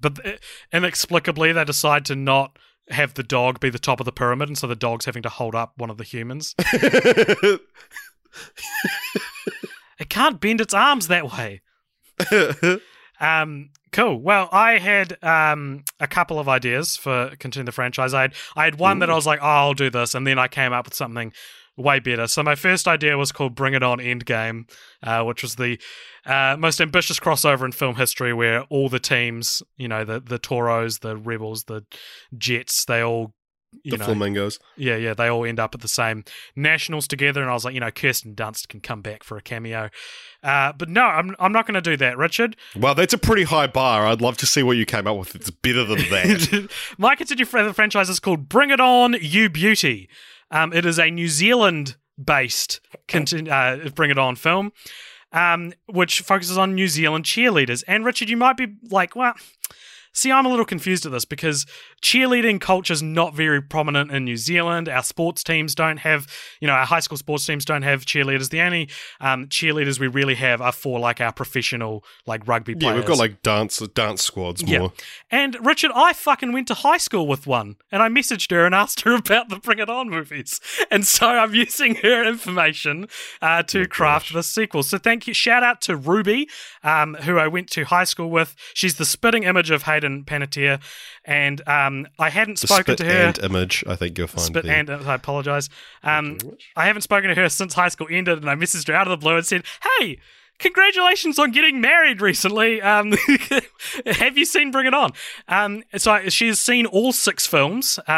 But uh, inexplicably, they decide to not have the dog be the top of the pyramid, and so the dog's having to hold up one of the humans. it can't bend its arms that way. Um, cool. Well, I had um, a couple of ideas for continuing the franchise. I had, I had one that I was like, oh, I'll do this. And then I came up with something way better. So my first idea was called Bring It On Endgame, uh, which was the uh, most ambitious crossover in film history where all the teams, you know, the, the Toros, the Rebels, the Jets, they all, the know, flamingos. yeah, yeah, they all end up at the same nationals together, and I was like, you know, Kirsten Dunst can come back for a cameo, uh, but no, I'm I'm not going to do that, Richard. Well, that's a pretty high bar. I'd love to see what you came up with. It's better than that. My continued fr- franchise is called Bring It On, You Beauty. Um, it is a New Zealand based uh, Bring It On film, um, which focuses on New Zealand cheerleaders. And Richard, you might be like, well. See, I'm a little confused at this because cheerleading culture is not very prominent in New Zealand. Our sports teams don't have, you know, our high school sports teams don't have cheerleaders. The only um, cheerleaders we really have are for like our professional, like rugby players. Yeah, we've got like dance dance squads more. Yeah. And Richard, I fucking went to high school with one, and I messaged her and asked her about the Bring It On movies. And so I'm using her information uh, to craft this sequel. So thank you. Shout out to Ruby, um, who I went to high school with. She's the spitting image of Hayden Panettiere. And um, I hadn't The spoken spit to her. and image, I think you'll find. Spit the- and I apologize. Um, I haven't spoken to her since high school ended, and I messaged her out of the blue and said, "Hey, congratulations on getting married recently. Um, have you seen Bring It On?" Um, so I- she's seen all six films.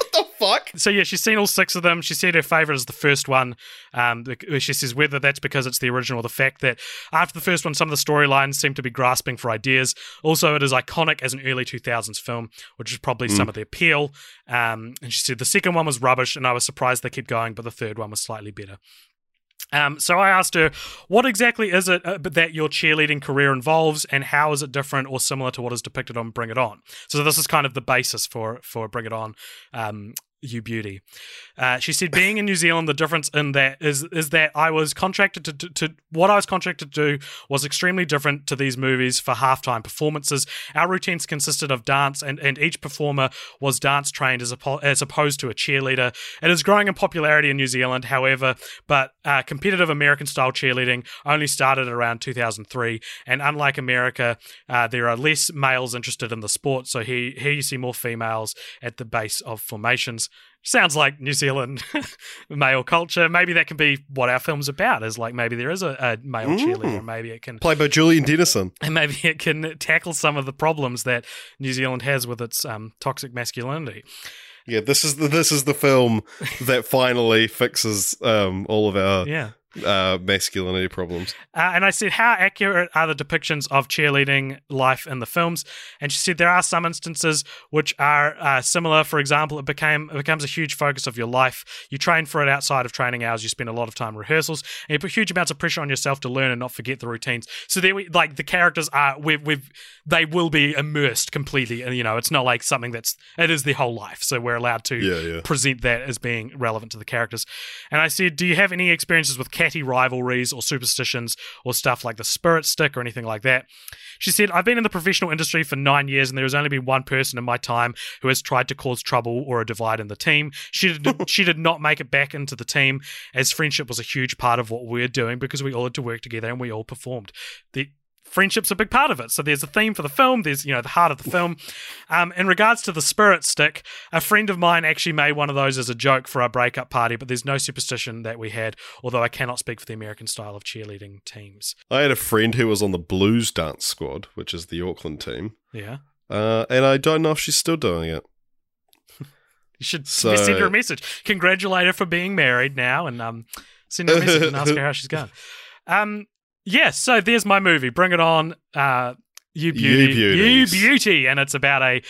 Um, the fuck? so yeah, she's seen all six of them. She said her favorite is the first one. Um, she says whether that's because it's the original or the fact that after the first one, some of the storylines seem to be grasping for ideas. Also, it is iconic as an early 2000s film, which is probably some of the appeal. Um, and she said the second one was rubbish, and I was surprised they kept going, but the third one was slightly better. Um, so I asked her, what exactly is it uh, that your cheerleading career involves, and how is it different or similar to what is depicted on Bring It On? So this is kind of the basis for for Bring It On. Um, you beauty. Uh, she said, being in New Zealand, the difference in that is is that I was contracted to, to, to what I was contracted to do was extremely different to these movies for halftime performances. Our routines consisted of dance, and, and each performer was dance trained as, oppo- as opposed to a cheerleader. It is growing in popularity in New Zealand, however, but uh, competitive American style cheerleading only started around 2003. And unlike America, uh, there are less males interested in the sport. So here, here you see more females at the base of formations. Sounds like New Zealand male culture. Maybe that can be what our film's about. Is like maybe there is a, a male cheerleader. Maybe it can Played by Julian Dennison. and maybe it can tackle some of the problems that New Zealand has with its um, toxic masculinity. Yeah, this is the this is the film that finally fixes um, all of our Yeah. Uh, masculinity problems. Uh, and I said, How accurate are the depictions of cheerleading life in the films? And she said, There are some instances which are uh, similar. For example, it became it becomes a huge focus of your life. You train for it outside of training hours. You spend a lot of time rehearsals, and you put huge amounts of pressure on yourself to learn and not forget the routines. So there, we, like the characters are, we've, we've they will be immersed completely, and you know, it's not like something that's it is their whole life. So we're allowed to Yeah, yeah. present that as being relevant to the characters. And I said, Do you have any experiences with rivalries or superstitions or stuff like the spirit stick or anything like that? She said, I've been in the professional industry for nine years and there has only been one person in my time who has tried to cause trouble or a divide in the team. She did, she did not make it back into the team as friendship was a huge part of what we we're doing because we all had to work together and we all performed. The friendship's a big part of it. So there's a theme for the film. There's you know the heart of the film. Um, in regards to the spirit stick, a friend of mine actually made one of those as a joke for our breakup party. But there's no superstition that we had. Although I cannot speak for the American style of cheerleading teams. I had a friend who was on the Blues dance squad, which is the Auckland team, Yeah, uh, and I don't know if she's still doing it. you should So- send her a message. Congratulate her for being married now, and um, send her a message and ask her how she's going. Um, yeah. So there's my movie. Bring it on. Uh, you beauty, you, beauties. beauty, and it's about a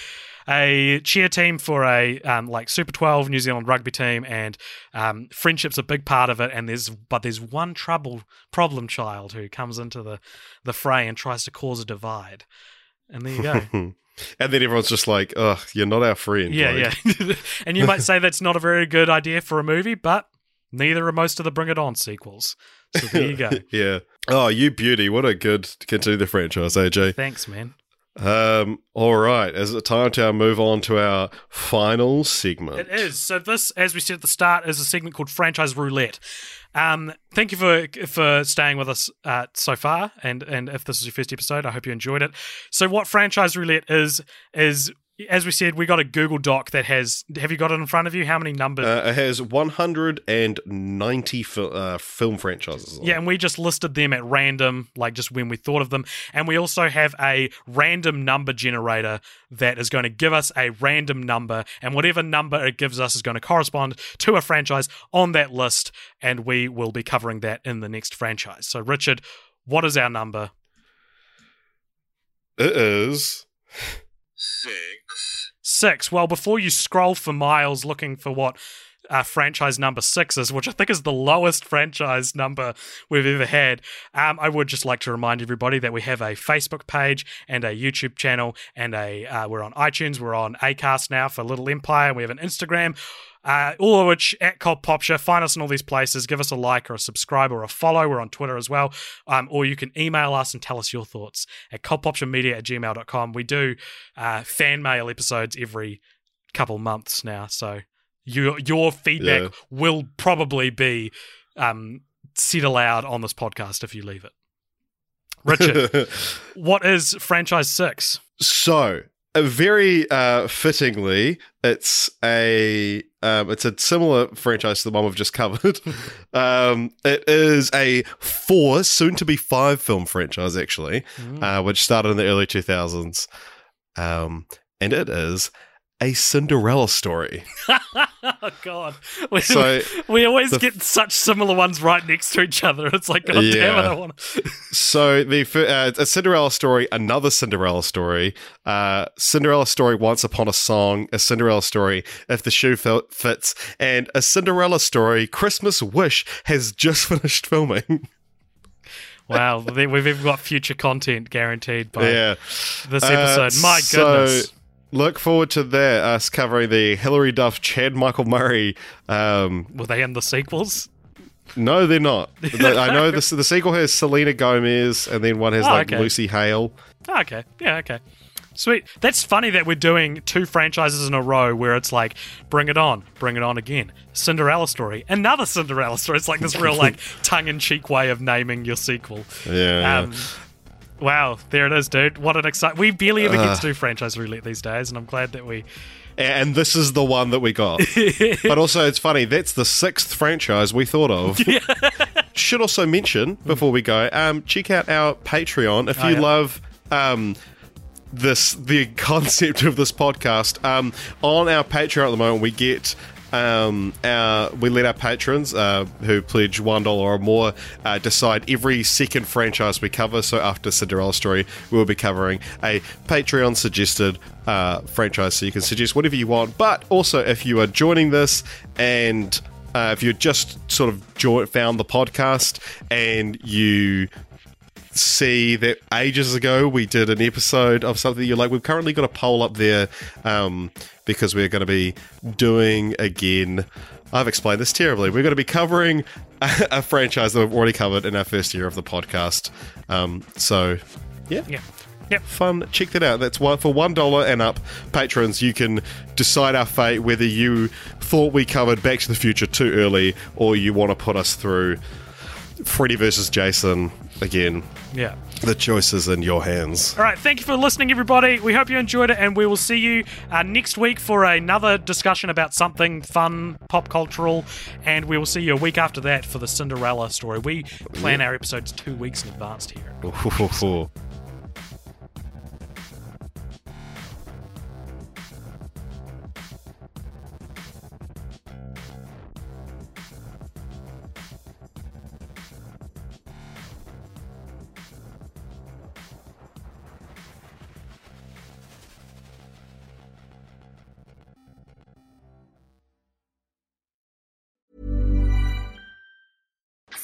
a cheer team for a um, like Super 12 New Zealand rugby team, and um, friendship's a big part of it. And there's but there's one trouble problem child who comes into the the fray and tries to cause a divide. And there you go. and then everyone's just like, "Ugh, you're not our friend." yeah, like, yeah. and you might say that's not a very good idea for a movie, but neither are most of the Bring It On sequels. So there you go. yeah. Oh, you beauty! What a good to continue the franchise, AJ. Thanks, man. Um. All right. Is it time to move on to our final segment? It is. So this, as we said at the start, is a segment called Franchise Roulette. Um, thank you for for staying with us uh, so far, and and if this is your first episode, I hope you enjoyed it. So what Franchise Roulette is is. As we said, we got a Google Doc that has. Have you got it in front of you? How many numbers? Uh, it has 190 fil- uh, film franchises. Yeah, and we just listed them at random, like just when we thought of them. And we also have a random number generator that is going to give us a random number, and whatever number it gives us is going to correspond to a franchise on that list, and we will be covering that in the next franchise. So, Richard, what is our number? It is. Six. Six. Well, before you scroll for miles looking for what uh, franchise number six is, which I think is the lowest franchise number we've ever had. Um, I would just like to remind everybody that we have a Facebook page and a YouTube channel, and a uh, we're on iTunes, we're on Acast now for Little Empire, and we have an Instagram. Uh, all of which at Cult Popture. Find us in all these places. Give us a like or a subscribe or a follow. We're on Twitter as well. Um, or you can email us and tell us your thoughts at cultpopturemedia at gmail.com. We do uh, fan mail episodes every couple months now. So your your feedback Yeah. will probably be um, said aloud on this podcast if you leave it. Richard, what is franchise six? So, very uh, fittingly, it's a um, it's a similar franchise to the one we've just covered. um, it is a four, soon to be five film franchise, actually, uh, which started in the early two thousands, um, and it is a Cinderella story. oh God, we, So, we always the- get such similar ones right next to each other. It's like, God damn it, I want. So the uh, a Cinderella story, another Cinderella story, uh, Cinderella story, Once Upon a Song, a Cinderella story, If the Shoe Fits, and a Cinderella story, Christmas Wish has just finished filming. Wow, we've even got future content guaranteed by yeah, this Uh, episode. My so goodness. Look forward to that. Us covering the Hilary Duff, Chad Michael Murray. Um, Were they in the sequels? no, they're not. The- I know this. The sequel has Selena Gomez, and then one has Oh, like okay. Lucy Hale. Oh, okay. Yeah, okay. Sweet. That's funny that we're doing two franchises in a row where it's like, bring it on, bring it on again. Cinderella story, another Cinderella story. It's like this real like tongue in cheek way of naming your sequel. Yeah. Um, wow, there it is, dude. What an exciting. We barely ever get to do franchise roulette these days, and I'm glad that we. And this is the one that we got. but also, it's funny, that's the sixth franchise we thought of. Should also mention, before we go, um, check out our Patreon if Oh, you yeah. love. Um, this the concept of this podcast um, on our Patreon at the moment we get um, our we let our patrons uh, who pledge one dollar or more uh, decide every second franchise we cover. So after Cinderella story, we will be covering a Patreon suggested uh, franchise. So you can suggest whatever you want. But also, if you are joining this and uh, if you just sort of found the podcast and you see that ages ago we did an episode of something You're like. We've currently got a poll up there um, because we're going to be doing again. I've explained this terribly. We're going to be covering a, a franchise that we've already covered in our first year of the podcast. Um, so, yeah. Yeah. Yep. Fun. Check that out. That's one for one dollar and up. Patrons, you can decide our fate whether you thought we covered Back to the Future too early or you want to put us through Freddy versus Jason again. Yeah. The choice is in your hands. All right. Thank you for listening, everybody. We hope you enjoyed it, and we will see you uh, next week for another discussion about something fun, pop cultural, and we will see you a week after that for the Cinderella story. We plan our episodes two weeks in advance here.